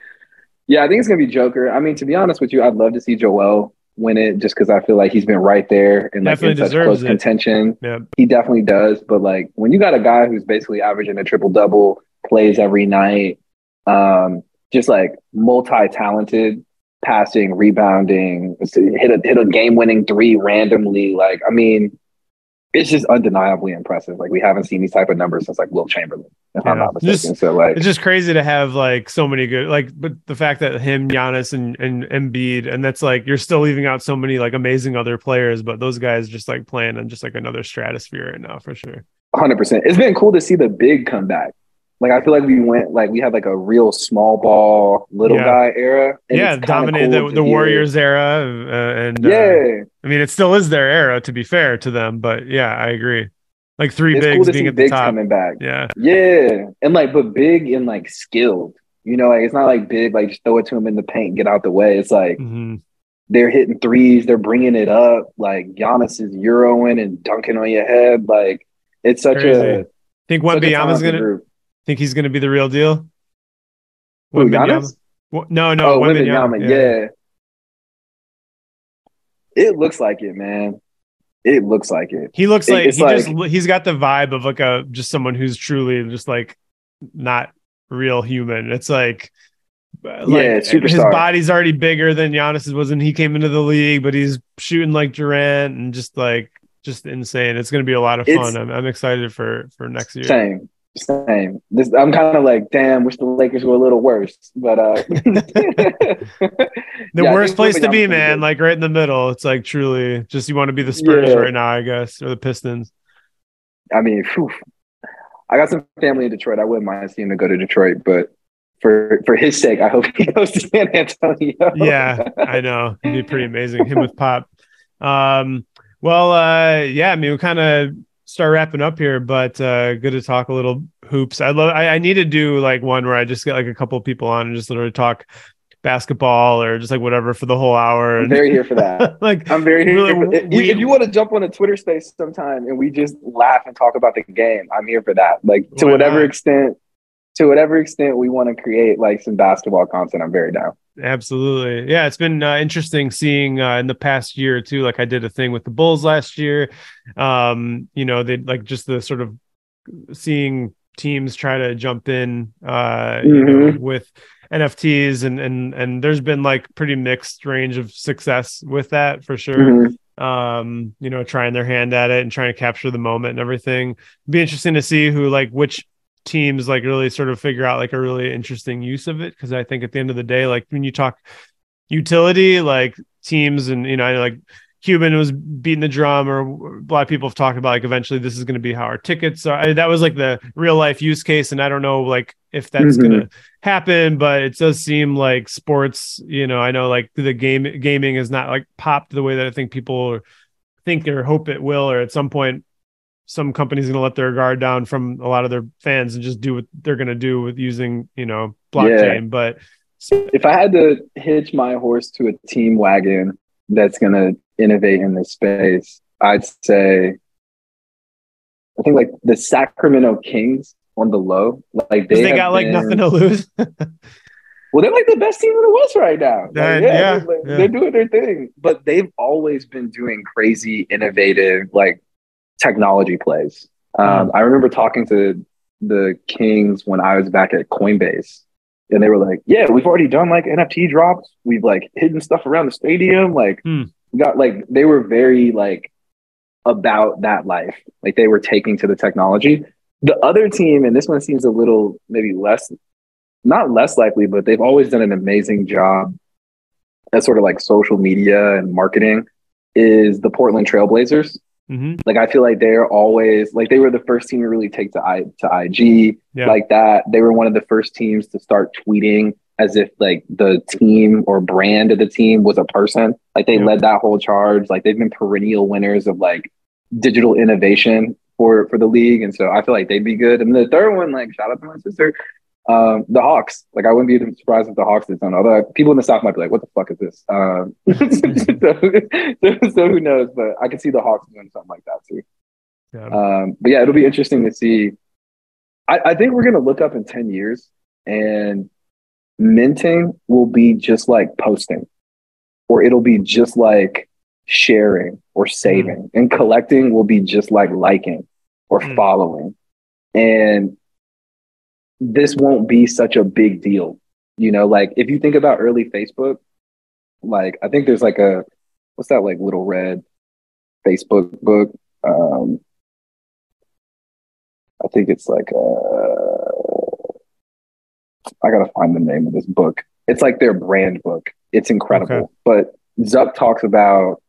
Yeah. I think it's gonna be Joker. I mean, to be honest with you, I'd love to see Joel win it, just because I feel like he's been right there and like Definitely in such deserves close it. contention. yeah, He definitely does. But like when you got a guy who's basically averaging a triple double, plays every night, um, just like multi talented, passing, rebounding, hit a hit a game winning three randomly. Like I mean, it's just undeniably impressive. Like we haven't seen these type of numbers since like Wilt Chamberlain, if I'm not mistaken. Just- so like it's just crazy to have like so many good like but the fact that him Giannis and and Embiid and that's like you're still leaving out so many like amazing other players but those guys just like playing in just like another stratosphere right now for sure 100. percent It's been cool to see the big come back. Like I feel like we went like we had like a real small ball little Yeah. guy era. and yeah dominated cool the, the Warriors era uh, and uh, Yeah, I mean it still is their era to be fair to them but yeah I agree like three it's bigs cool to being at the bigs top coming back. yeah Yeah, and like, but big and like skilled. You know, like it's not like big, like just throw it to him in the paint, get out the way. It's like Mhm. they're hitting threes, they're bringing it up. Like Giannis is euroing and dunking on your head. Like it's such Crazy. a think such a Wembanyama's gonna group. Think he's gonna be the real deal Who? Giannis? No no oh, Wembanyama, yeah. It looks like it, man. It looks like it. He looks like it's he just he's got the vibe of like a just someone who's truly just like not real human. It's like uh, like Yeah, his body's already bigger than Giannis's was when he came into the league, but he's shooting like Durant and just like just insane. It's going to be a lot of fun. I'm, I'm excited for for next year. Same. Same. This I'm kind of like, damn, wish the Lakers were a little worse. But uh The Yeah, worst place to be, man. good. Like right in the middle. It's like truly just you want to be the Spurs Yeah. right now, I guess, or the Pistons. I mean, phew. I got some family in Detroit. I wouldn't mind seeing them go to Detroit, but for for his sake, I hope he goes to San Antonio. yeah, I know. It'd be pretty amazing. Him with Pop. Um, well, uh, yeah, I mean, we kind of start wrapping up here, but uh, good to talk a little hoops. I love. I, I need to do like one where I just get like a couple people on and just literally talk basketball or just like whatever for the whole hour. I'm very here for that. like I'm very here. really, for, if, we- if you want to jump on a Twitter space sometime and we just laugh and talk about the game, I'm here for that. Like to whatever not? extent, to whatever extent we want to create like some basketball content, I'm very down. Absolutely. Yeah, it's been uh, interesting seeing uh, in the past year or two. Like I did a thing with the Bulls last year. Um, you know, they like just the sort of seeing teams try to jump in uh you know, Mhm. with NFTs and and and there's been like pretty mixed range of success with that for sure. Mhm. Um, you know, trying their hand at it and trying to capture the moment and everything. be interesting to see who like which teams like really sort of figure out like a really interesting use of it because I think at the end of the day, like when you talk utility, like teams and you know, I know, like Cuban was beating the drum, or a lot of people have talked about like eventually this is going to be how our tickets are. I, that was like the real life use case, and I don't know like if that's Mhm. going to happen, but it does seem like sports. You know, I know like the game gaming is not like popped the way that I think people think or hope it will, or at some point some companies going to let their guard down from a lot of their fans and just do what they're going to do with using you know blockchain but If I had to hitch my horse to a team wagon that's going to innovate in this space, I'd say, I think like the Sacramento Kings on the low, like they, they, got like nothing to lose Well, they're like the best team in the West right now. Like, Yeah, yeah, yeah, they're, yeah. they're doing their thing, but they've always been doing crazy, innovative, like technology plays. Um, I remember talking to the Kings when I was back at Coinbase, and they were like, "Yeah, we've already done like NFT drops. We've like hidden stuff around the stadium. Like, we got like they were very like about that life. Like they were taking to the technology. The other team, and this one seems a little maybe less not less likely, but they've always done an amazing job at sort of like social media and marketing is the Portland Trailblazers. Mhm. Like I feel like they're always like they were the first team to really take to I to IG yeah like that. They were one of the first teams to start tweeting as if like the team or brand of the team was a person. Like they Yeah. led that whole charge. Like they've been perennial winners of like digital innovation for for the league, and so I feel like they'd be good. And the third one, like shout out to my sister, um, the Hawks. Like I wouldn't be surprised if the Hawks did something. Although people in the South might be like, "What the fuck is this?" Um, so, so who knows? But I could see the Hawks doing something like that too. yeah. Um, but yeah, it'll be interesting to see. I, I think we're gonna look up in 10 years and minting will be just like posting, or it'll be just like sharing or saving, and collecting will be just like liking or Mm. following. And this won't be such a big deal. You know, like if you think about early Facebook, like I think there's like a what's that like little red Facebook book? Um, I think it's like uh, I gotta find the name of this book. It's like their brand book. It's incredible. Okay. But Zuck talks about.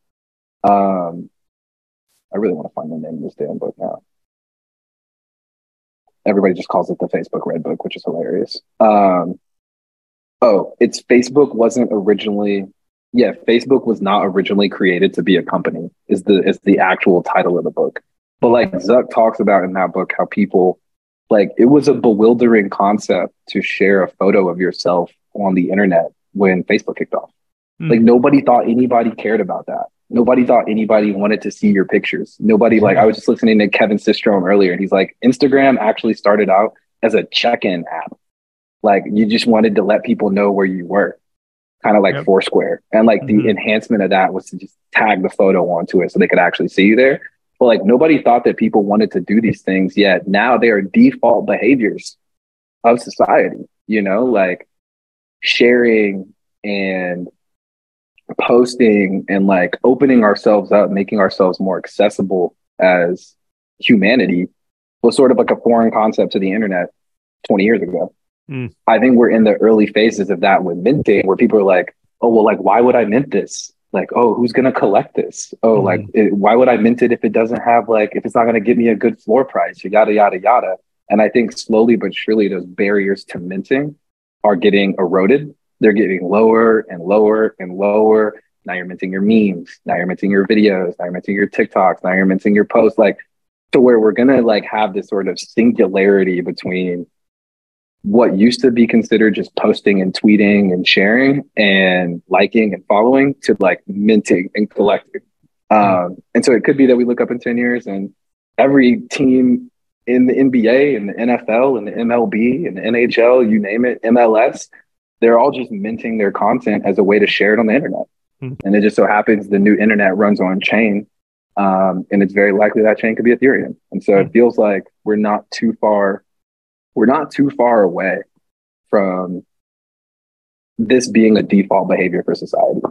Um, I really want to find the name of this damn book now. Everybody just calls it the Facebook Red Book, which is hilarious. Um, oh, it's Facebook wasn't originally. Yeah, Facebook was not originally created to be a company. Is the is the actual title of the book. But like Zuck talks about in that book, how people like it was a bewildering concept to share a photo of yourself on the internet when Facebook kicked off. Hmm. Like nobody thought anybody cared about that. Nobody thought anybody wanted to see your pictures. Nobody like I was just listening to Kevin Systrom earlier, and he's like, Instagram actually started out as a check-in app. Like you just wanted to let people know where you were, kind of like Yep. Foursquare. And like Mhm. the enhancement of that was to just tag the photo onto it so they could actually see you there. But like nobody thought that people wanted to do these things yet. Now they are default behaviors of society, you know, like sharing and posting and like opening ourselves up, making ourselves more accessible as humanity was sort of like a foreign concept to the internet 20 years ago. Mm. I think we're in the early phases of that with minting where people are like, oh, well, like, why would I mint this? Like, oh, who's going to collect this? Oh, Mhm. like, it, why would I mint it if it doesn't have like, if it's not going to give me a good floor price, yada, yada, yada. And I think slowly but surely those barriers to minting are getting eroded. They're getting lower and lower and lower. Now you're minting your memes. Now you're minting your videos. Now you're minting your TikToks. Now you're minting your posts. Like to where we're gonna like have this sort of singularity between what used to be considered just posting and tweeting and sharing and liking and following to like minting and collecting. Um, and so it could be that we look up in 10 years and every team in the NBA and the NFL and the MLB and the NHL, you name it, MLS, they're all just minting their content as a way to share it on the internet. Mm-hmm. And it just so happens the new internet runs on chain. Um, and it's very likely that chain could be Ethereum. And so mm-hmm. it feels like we're not too far, we're not too far away from this being a default behavior for society.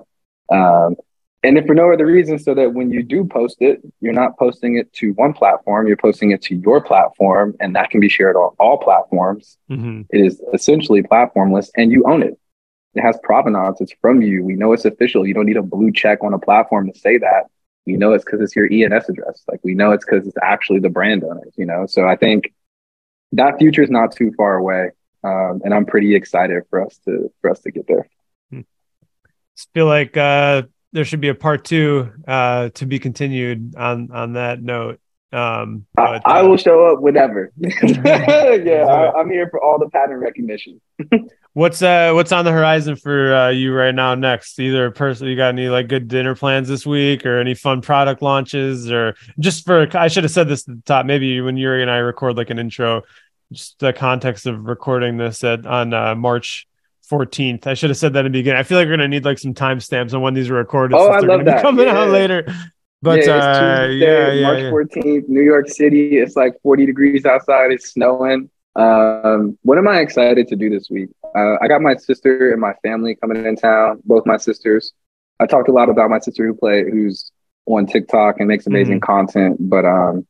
Um, and if for no other reason, so that when you do post it, you're not posting it to one platform, you're posting it to your platform, and that can be shared on all platforms. Mm-hmm. It is essentially platformless, and you own it. It has provenance. It's from you. We know it's official. You don't need a blue check on a platform to say that. We know it's because it's your ENS address. Like we know it's because it's actually the brand owners. You know, so I think that future is not too far away, um, and I'm pretty excited for us to for us to get there. Hmm. feel like uh, there should be a part two uh, to be continued on on that note. Um, but, I, I, will uh, show up whenever. yeah, I, am here for all the pattern recognition. what's uh what's on the horizon for uh, you right now? Next, either person you got any like good dinner plans this week, or any fun product launches, or just for I should have said this at the top. Maybe when Yuri and I record like an intro, just the context of recording this at on uh, March 14th. I should have said that in the beginning. I feel like we're gonna need like some timestamps on when these are recorded. Oh, I love that. Coming yeah. out later. But yeah, uh, yeah, yeah, March 14th, New York City. It's like 40 degrees outside. It's snowing. Um, what am I excited to do this week? Uh, I got my sister and my family coming in town. Both my sisters. I talked a lot about my sister who play, who's on TikTok and makes amazing mm-hmm. content. But um,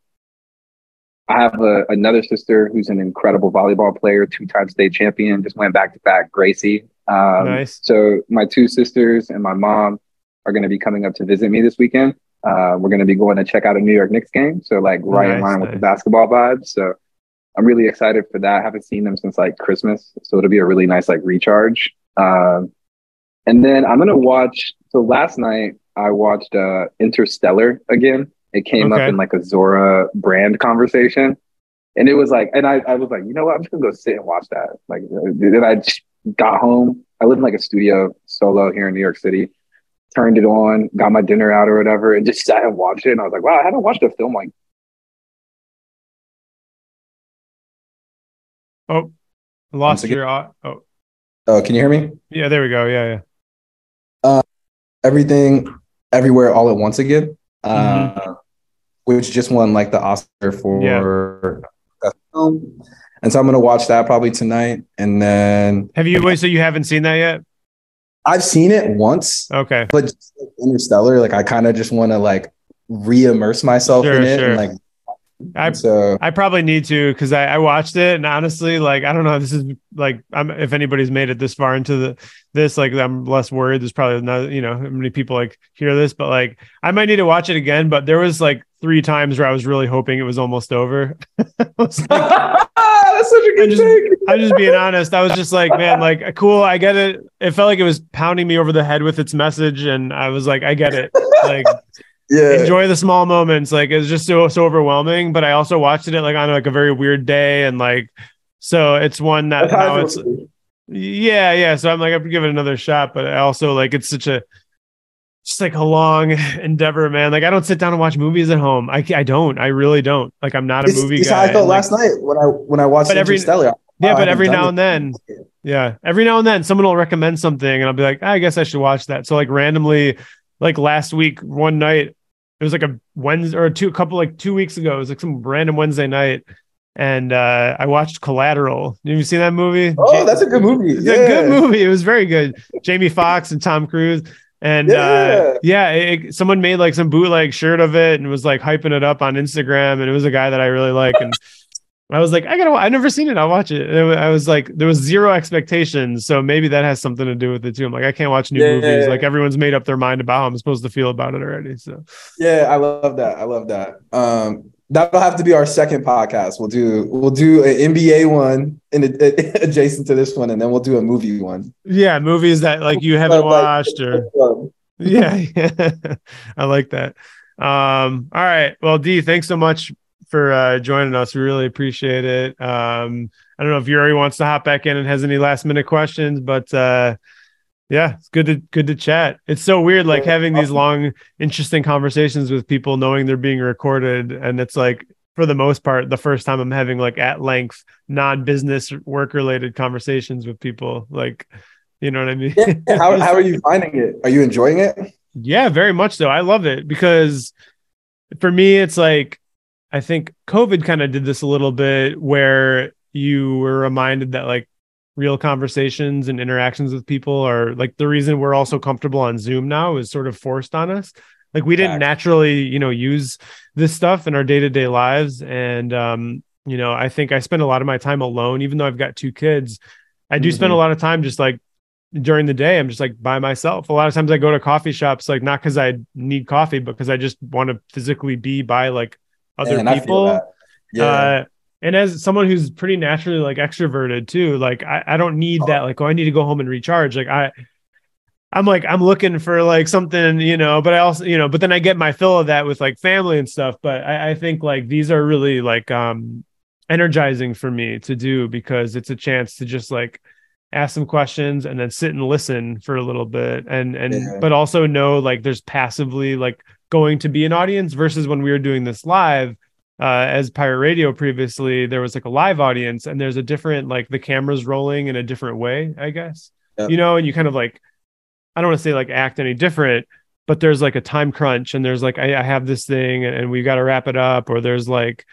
I have a, another sister who's an incredible volleyball player, two-time state champion. Just went back to back, Gracie. Um, nice. So my two sisters and my mom are going to be coming up to visit me this weekend. Uh, we're going to be going to check out a New York Knicks game, so like right nice, in line nice. with the basketball vibes. So I'm really excited for that. I haven't seen them since like Christmas, so it'll be a really nice like recharge. Um, and then I'm gonna watch. So last night I watched uh, Interstellar again. It came okay. up in like a Zora brand conversation. And it was like, and I, I was like, you know what? I'm just gonna go sit and watch that. Like, then I got home. I live in like a studio solo here in New York City. Turned it on, got my dinner out or whatever, and just sat and watched it. And I was like, wow, I haven't watched a film like. Oh, lost your. Oh. Oh, can you hear me? Yeah, there we go. Yeah, yeah. Uh, everything, everywhere, all at once again. Mm-hmm. Which just won like the Oscar for yeah. film. And so I'm gonna watch that probably tonight. And then have you wait, so you haven't seen that yet? I've seen it once. Okay. But just, like, Interstellar, like I kind of just want to like re-immerse myself sure, in it sure. and like I so I probably need to because I, I watched it and honestly, like I don't know, this is like I'm if anybody's made it this far into the this, like I'm less worried. There's probably not you know many people like hear this, but like I might need to watch it again. But there was like three times where I was really hoping it was almost over. was like, That's such a good I'm just, thing. I'm just being honest. I was just like, man, like cool, I get it. It felt like it was pounding me over the head with its message, and I was like, I get it. Like yeah. enjoy the small moments. Like it's just so so overwhelming. But I also watched it like on like a very weird day, and like so it's one that now it's yeah yeah. So I'm like I'm give it another shot, but I also like it's such a just like a long endeavor, man. Like I don't sit down and watch movies at home. I I don't. I really don't. Like I'm not a it's, movie it's guy. I felt last night when I when I watched every, Interstellar. Yeah, but every now and then, yeah, every now and then someone will recommend something, and I'll be like, I guess I should watch that. So like randomly, like last week, one night, it was like a Wednesday or two, a couple like two weeks ago. It was like some random Wednesday night, and uh, I watched Collateral. Have you seen that movie? Oh, Jamie, that's a good movie. It's yeah. a good movie. It was very good. Jamie Foxx and Tom Cruise. And yeah, uh, yeah it, someone made like some bootleg shirt of it and was like hyping it up on Instagram. And it was a guy that I really like. And I was like, I gotta, I've never seen it. I'll watch it. I was like, there was zero expectations. So maybe that has something to do with it too. I'm like, I can't watch new yeah, movies. Like everyone's made up their mind about how I'm supposed to feel about it already. So yeah, I love that. I love that. Um, that'll have to be our second podcast. We'll do we'll do an NBA one in a, adjacent to this one, and then we'll do a movie one. Yeah, movies that like you haven't watched or yeah, yeah. I like that. Um, all right. Well, Dee, thanks so much for uh, joining us. We really appreciate it. Um, I don't know if Yuri wants to hop back in and has any last minute questions, but uh, yeah, it's good to good to chat. It's so weird, like having these long, interesting conversations with people, knowing they're being recorded, and it's like for the most part, the first time I'm having like at length, non-business work related conversations with people. Like, you know what I mean? Yeah. How how are you finding it? Are you enjoying it? Yeah, very much so. I love it because for me, it's like I think COVID kind of did this a little bit where you were reminded that like real conversations and interactions with people are like the reason we're also comfortable on Zoom now is sort of forced on us. Like we didn't naturally, you know, use this stuff in our day-to-day lives. And um, you know, I think I spend a lot of my time alone, even though I've got two kids. I do mm-hmm. spend a lot of time just like during the day, I'm just like by myself. A lot of times I go to coffee shops, like not because I need coffee, but because I just want to physically be by like other Man, people. Yeah. Uh, and as someone who's pretty naturally like extroverted too like i, I don't need oh. that like oh i need to go home and recharge like i i'm like i'm looking for like something you know but i also you know but then i get my fill of that with like family and stuff but i, I think like these are really like um energizing for me to do because it's a chance to just like ask some questions and then sit and listen for a little bit and and yeah. but also know like there's passively like going to be an audience versus when we were doing this live uh, as pirate radio previously there was like a live audience and there's a different like the cameras rolling in a different way i guess. Yep. you know and you kind of like i don't want to say like act any different but there's like a time crunch and there's like i, I have this thing and, and we got to wrap it up or there's like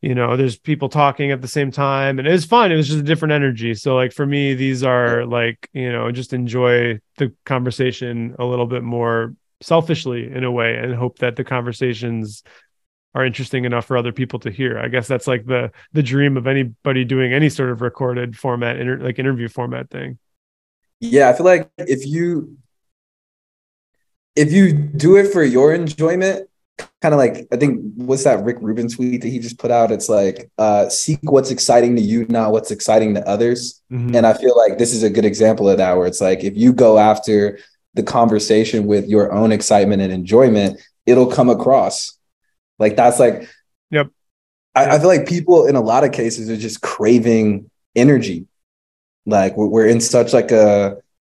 you know there's people talking at the same time and it was fun. It was just a different energy. So like for me these are like you know just enjoy the conversation a little bit more selfishly in a way and hope that the conversations are interesting enough for other people to hear. I guess that's like the the dream of anybody doing any sort of recorded format, inter, like interview format thing. Yeah, I feel like if you if you do it for your enjoyment, kind of like I think what's that Rick Rubin tweet that he just put out? It's like uh, seek what's exciting to you, not what's exciting to others. Mm-hmm. And I feel like this is a good example of that, where it's like if you go after the conversation with your own excitement and enjoyment, it'll come across like that's like, yep. I, I feel like people in a lot of cases are just craving energy. Like we're, we're in such like a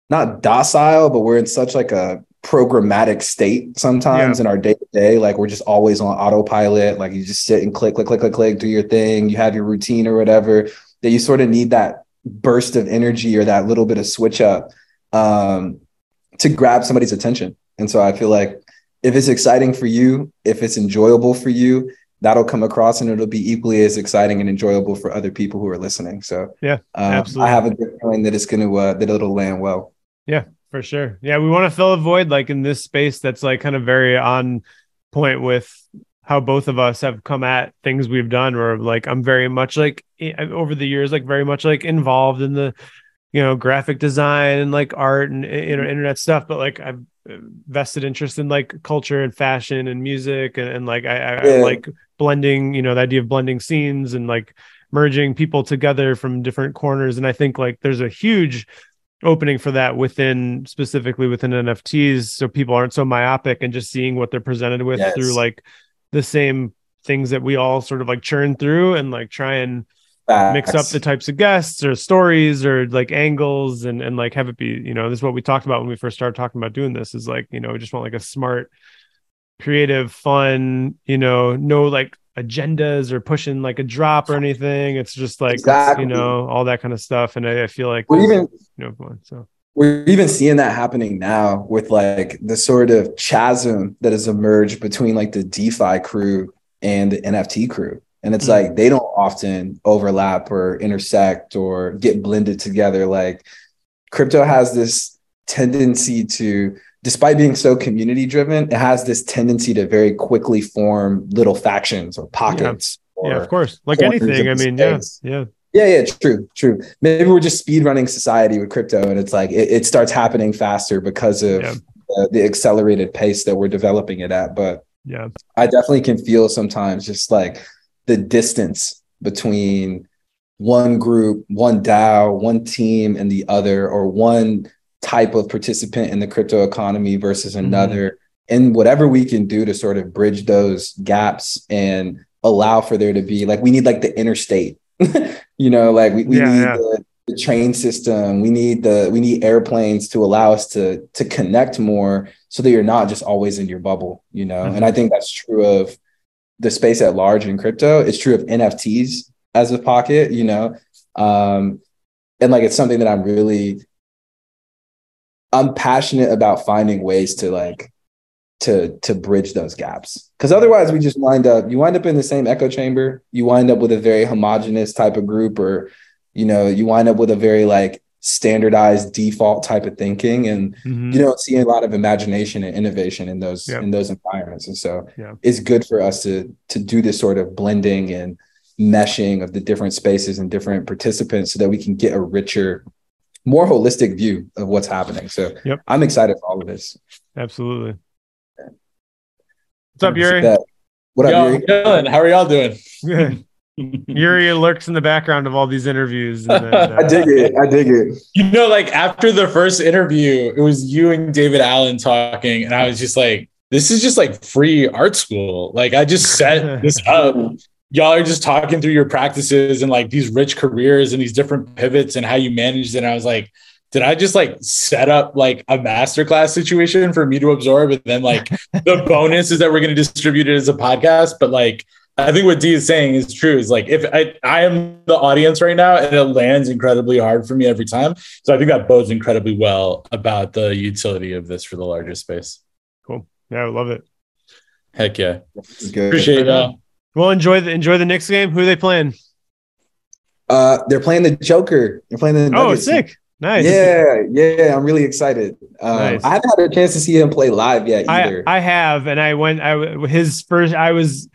not docile, but we're in such like a programmatic state sometimes yeah. in our day to day. Like we're just always on autopilot. Like you just sit and click, click, click, click, click, do your thing. You have your routine or whatever. That you sort of need that burst of energy or that little bit of switch up um, to grab somebody's attention. And so I feel like if it's exciting for you, if it's enjoyable for you, that'll come across and it'll be equally as exciting and enjoyable for other people who are listening. So yeah, um, absolutely. I have a good feeling that it's going to, uh, that it'll land well. Yeah, for sure. Yeah. We want to fill a void like in this space that's like kind of very on point with how both of us have come at things we've done where like I'm very much like over the years, like very much like involved in the, you know, graphic design and like art and you know, internet stuff, but like I've vested interest in like culture and fashion and music and, and like I, I, yeah. I, like blending you know the idea of blending scenes and like merging people together from different corners and i think like there's a huge opening for that within specifically within nfts so people aren't so myopic and just seeing what they're presented with yes. through like the same things that we all sort of like churn through and like try and Facts. mix up the types of guests or stories or like angles and and like have it be you know this is what we talked about when we first started talking about doing this is like you know we just want like a smart creative fun you know no like agendas or pushing like a drop or anything it's just like exactly. you know all that kind of stuff and i, I feel like we're even you know fun, so we're even seeing that happening now with like the sort of chasm that has emerged between like the defi crew and the nft crew and it's mm-hmm. like they don't often overlap or intersect or get blended together like crypto has this tendency to despite being so community driven it has this tendency to very quickly form little factions or pockets yeah, or yeah of course like anything i mean yeah yeah yeah, yeah, true, true. Maybe we're just speed running society with crypto, and it's like it, it starts happening faster because of yeah. the, the accelerated pace that we're developing it at. But Yeah. I definitely can feel sometimes just like the distance between one group, one DAO, one team, and the other, or one type of participant in the crypto economy versus Mm-hmm. another. And whatever we can do to sort of bridge those gaps and allow for there to be like we need like the interstate, you know, like we, we Yeah, need yeah. The, the train system, we need the we need airplanes to allow us to to connect more so that you're not just always in your bubble, you know. Mhm. And I think that's true of the space at large in crypto. It's true of NFTs as a pocket, you know. Um, and like it's something that I'm really I'm passionate about finding ways to like to to bridge those gaps. Cause otherwise we just wind up you wind up in the same echo chamber. You wind up with a very homogenous type of group or you know, you wind up with a very like standardized default type of thinking and Mhm. you don't see a lot of imagination and innovation in those Yep. in those environments and so Yeah. it's good for us to to do this sort of blending and meshing of the different spaces and different participants so that we can get a richer more holistic view of what's happening so Yep. i'm excited for all of this Absolutely. What's up, Yuri? That- what up Yo, Yuri? I'm. How are y'all doing? Yuri lurks in the background of all these interviews. And then, uh, i dig it i dig it You know, like after the first interview, it was you and David Allen talking, and I was just like, this is just like free art school. Like I just set this up. Y'all are just talking through your practices and like these rich careers and these different pivots and how you managed it. And I was like, did I just like set up like a masterclass situation for me to absorb? And then like the bonus is that we're going to distribute it as a podcast. But like, I think what Dee is saying is true. Is like if I, I am the audience right now and it lands incredibly hard for me every time. So I think that bodes incredibly well about the utility of this for the larger space. Cool. Yeah, I love it. Heck yeah. Good Appreciate y'all. Well, enjoy the enjoy the Knicks game. Who are they playing? uh they're playing the joker they're playing the Oh, sick. Nice. yeah yeah i'm really excited um, Nice. i haven't had a chance to see him play live yet I, either I have, and I went. I his first. I was.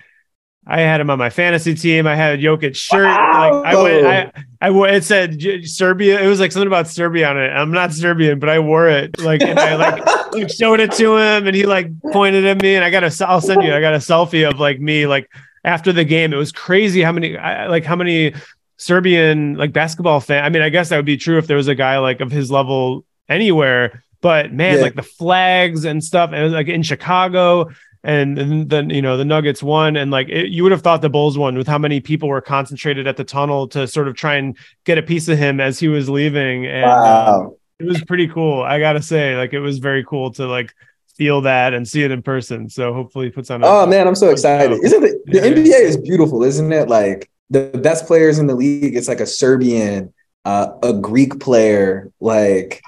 I had him on my fantasy team. I had Jokic shirt. Wow. Like I went. I. I it said Serbia. It was like something about Serbia on it. I'm not Serbian, but I wore it. Like and I like like, showed it to him, and he like pointed at me, and I got a. I'll send you. I got a selfie of like me like after the game. It was crazy how many I, like how many Serbian like basketball fan. I mean, I guess that would be true if there was a guy like of his level anywhere. But man, Yeah. like the flags and stuff, and it was like in Chicago, and, and then you know the Nuggets won, and like it, you would have thought the Bulls won with how many people were concentrated at the tunnel to sort of try and get a piece of him as he was leaving, and uh, wow it was pretty cool. I gotta say, like it was very cool to like feel that and see it in person. So hopefully he puts on. A, Oh man, I'm so excited! Isn't it? The Yeah, yeah. NBA is beautiful, isn't it? Like the best players in the league. It's like a Serbian, uh, a Greek player. Like,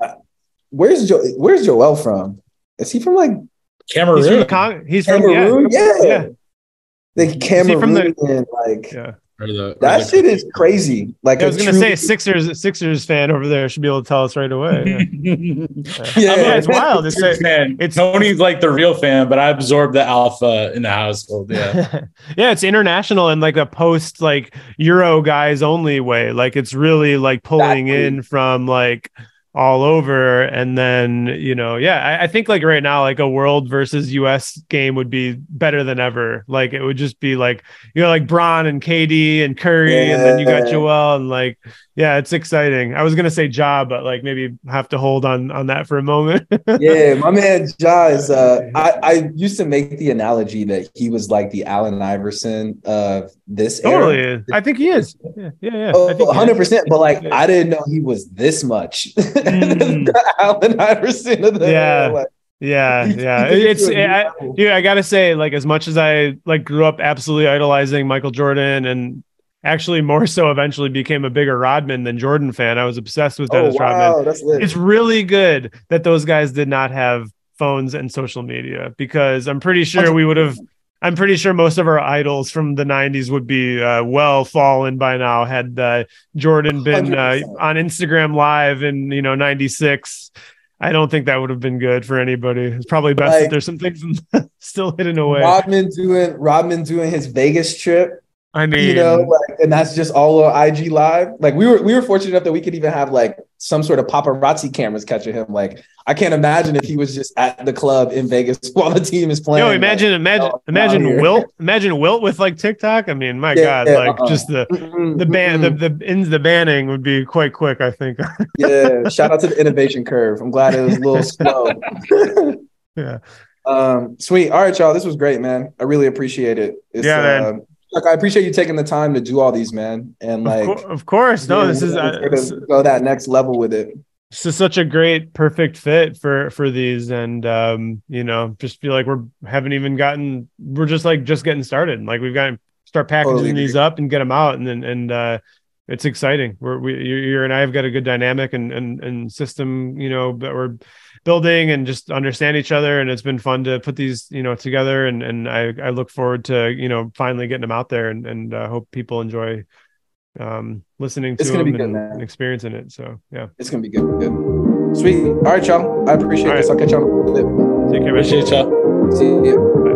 uh, where's jo- Where's Joel from? Is he from like he's from Cameroon. Con- he's from Cameroon? yeah, Yeah, yeah, like he the- Cameroon. Like yeah. The- that shit is crazy. Like I was gonna true- say Sixers Sixers fan over there should be able to tell us right away. Yeah, Yeah. yeah it's wild. It's It's fan. It's- Tony's like the real fan, but I absorbed the alpha in the household. Yeah. yeah, it's international and like a post like Euro guys only way. Like it's really like pulling Exactly. in from like all over. And then, you know, yeah, I, I think like right now, like a world versus US game would be better than ever. Like it would just be like, you know, like Bron and KD and Curry, and then you got Yeah. Joel and like, yeah, it's exciting. I was gonna say Ja, but like maybe have to hold on on that for a moment. yeah, my man Ja is. Uh, I I used to make the analogy that he was like the Allen Iverson of this era. totally. I think he is. Yeah, yeah, yeah. Oh, I think 100 percent. But like. I didn't know he was this much. Mm. the Allen Iverson of the Yeah. era. Like, Yeah, yeah. it It's I, dude. I gotta say, like, as much as I like grew up absolutely idolizing Michael Jordan, and actually more so eventually became a bigger Rodman than Jordan fan. I was obsessed with oh Dennis Rodman. wow, lit. It's really good that those guys did not have phones and social media because I'm pretty sure we would have. I'm pretty sure most of our idols from the '90s would be uh, well fallen by now had uh, Jordan been uh, on Instagram Live in you know '96. I don't think that would have been good for anybody. It's probably best Like- that there's some things still hidden away. Rodman doing Rodman doing his Vegas trip I mean, you know, like, and that's just all on IG live. Like we were, we were fortunate enough that we could even have like some sort of paparazzi cameras catching him. Like I can't imagine if he was just at the club in Vegas while the team is playing. Yo, imagine, like, imagine, oh, imagine Wilt, imagine Wilt with like TikTok. I mean, my yeah, God, yeah, like uh-uh. just the the ban, the the ins the banning would be quite quick. I think. yeah, shout out to the innovation curve. I'm glad it was a little slow. yeah. Um, sweet. All right, y'all. This was great, man. I really appreciate it. It's, yeah, man. Uh, like I appreciate you taking the time to do all these, man. And like, of, co- of course, no, this is uh, go that next level with it. This is such a great, perfect fit for for these, and um, you know, just feel like we're haven't even gotten, we're just like just getting started. Like we've got to start packaging totally these up and get them out, and then and uh, it's exciting. We're we you and I have got a good dynamic and and and system, you know, that we're building and just understand each other. And it's been fun to put these you know together. And and i i look forward to you know finally getting them out there and and uh, hope people enjoy um listening to them good, and, and, experiencing it. So yeah. It's gonna be good good. Sweet. All right y'all. I appreciate all this. right. i'll catch y'all take care appreciate y'all. See you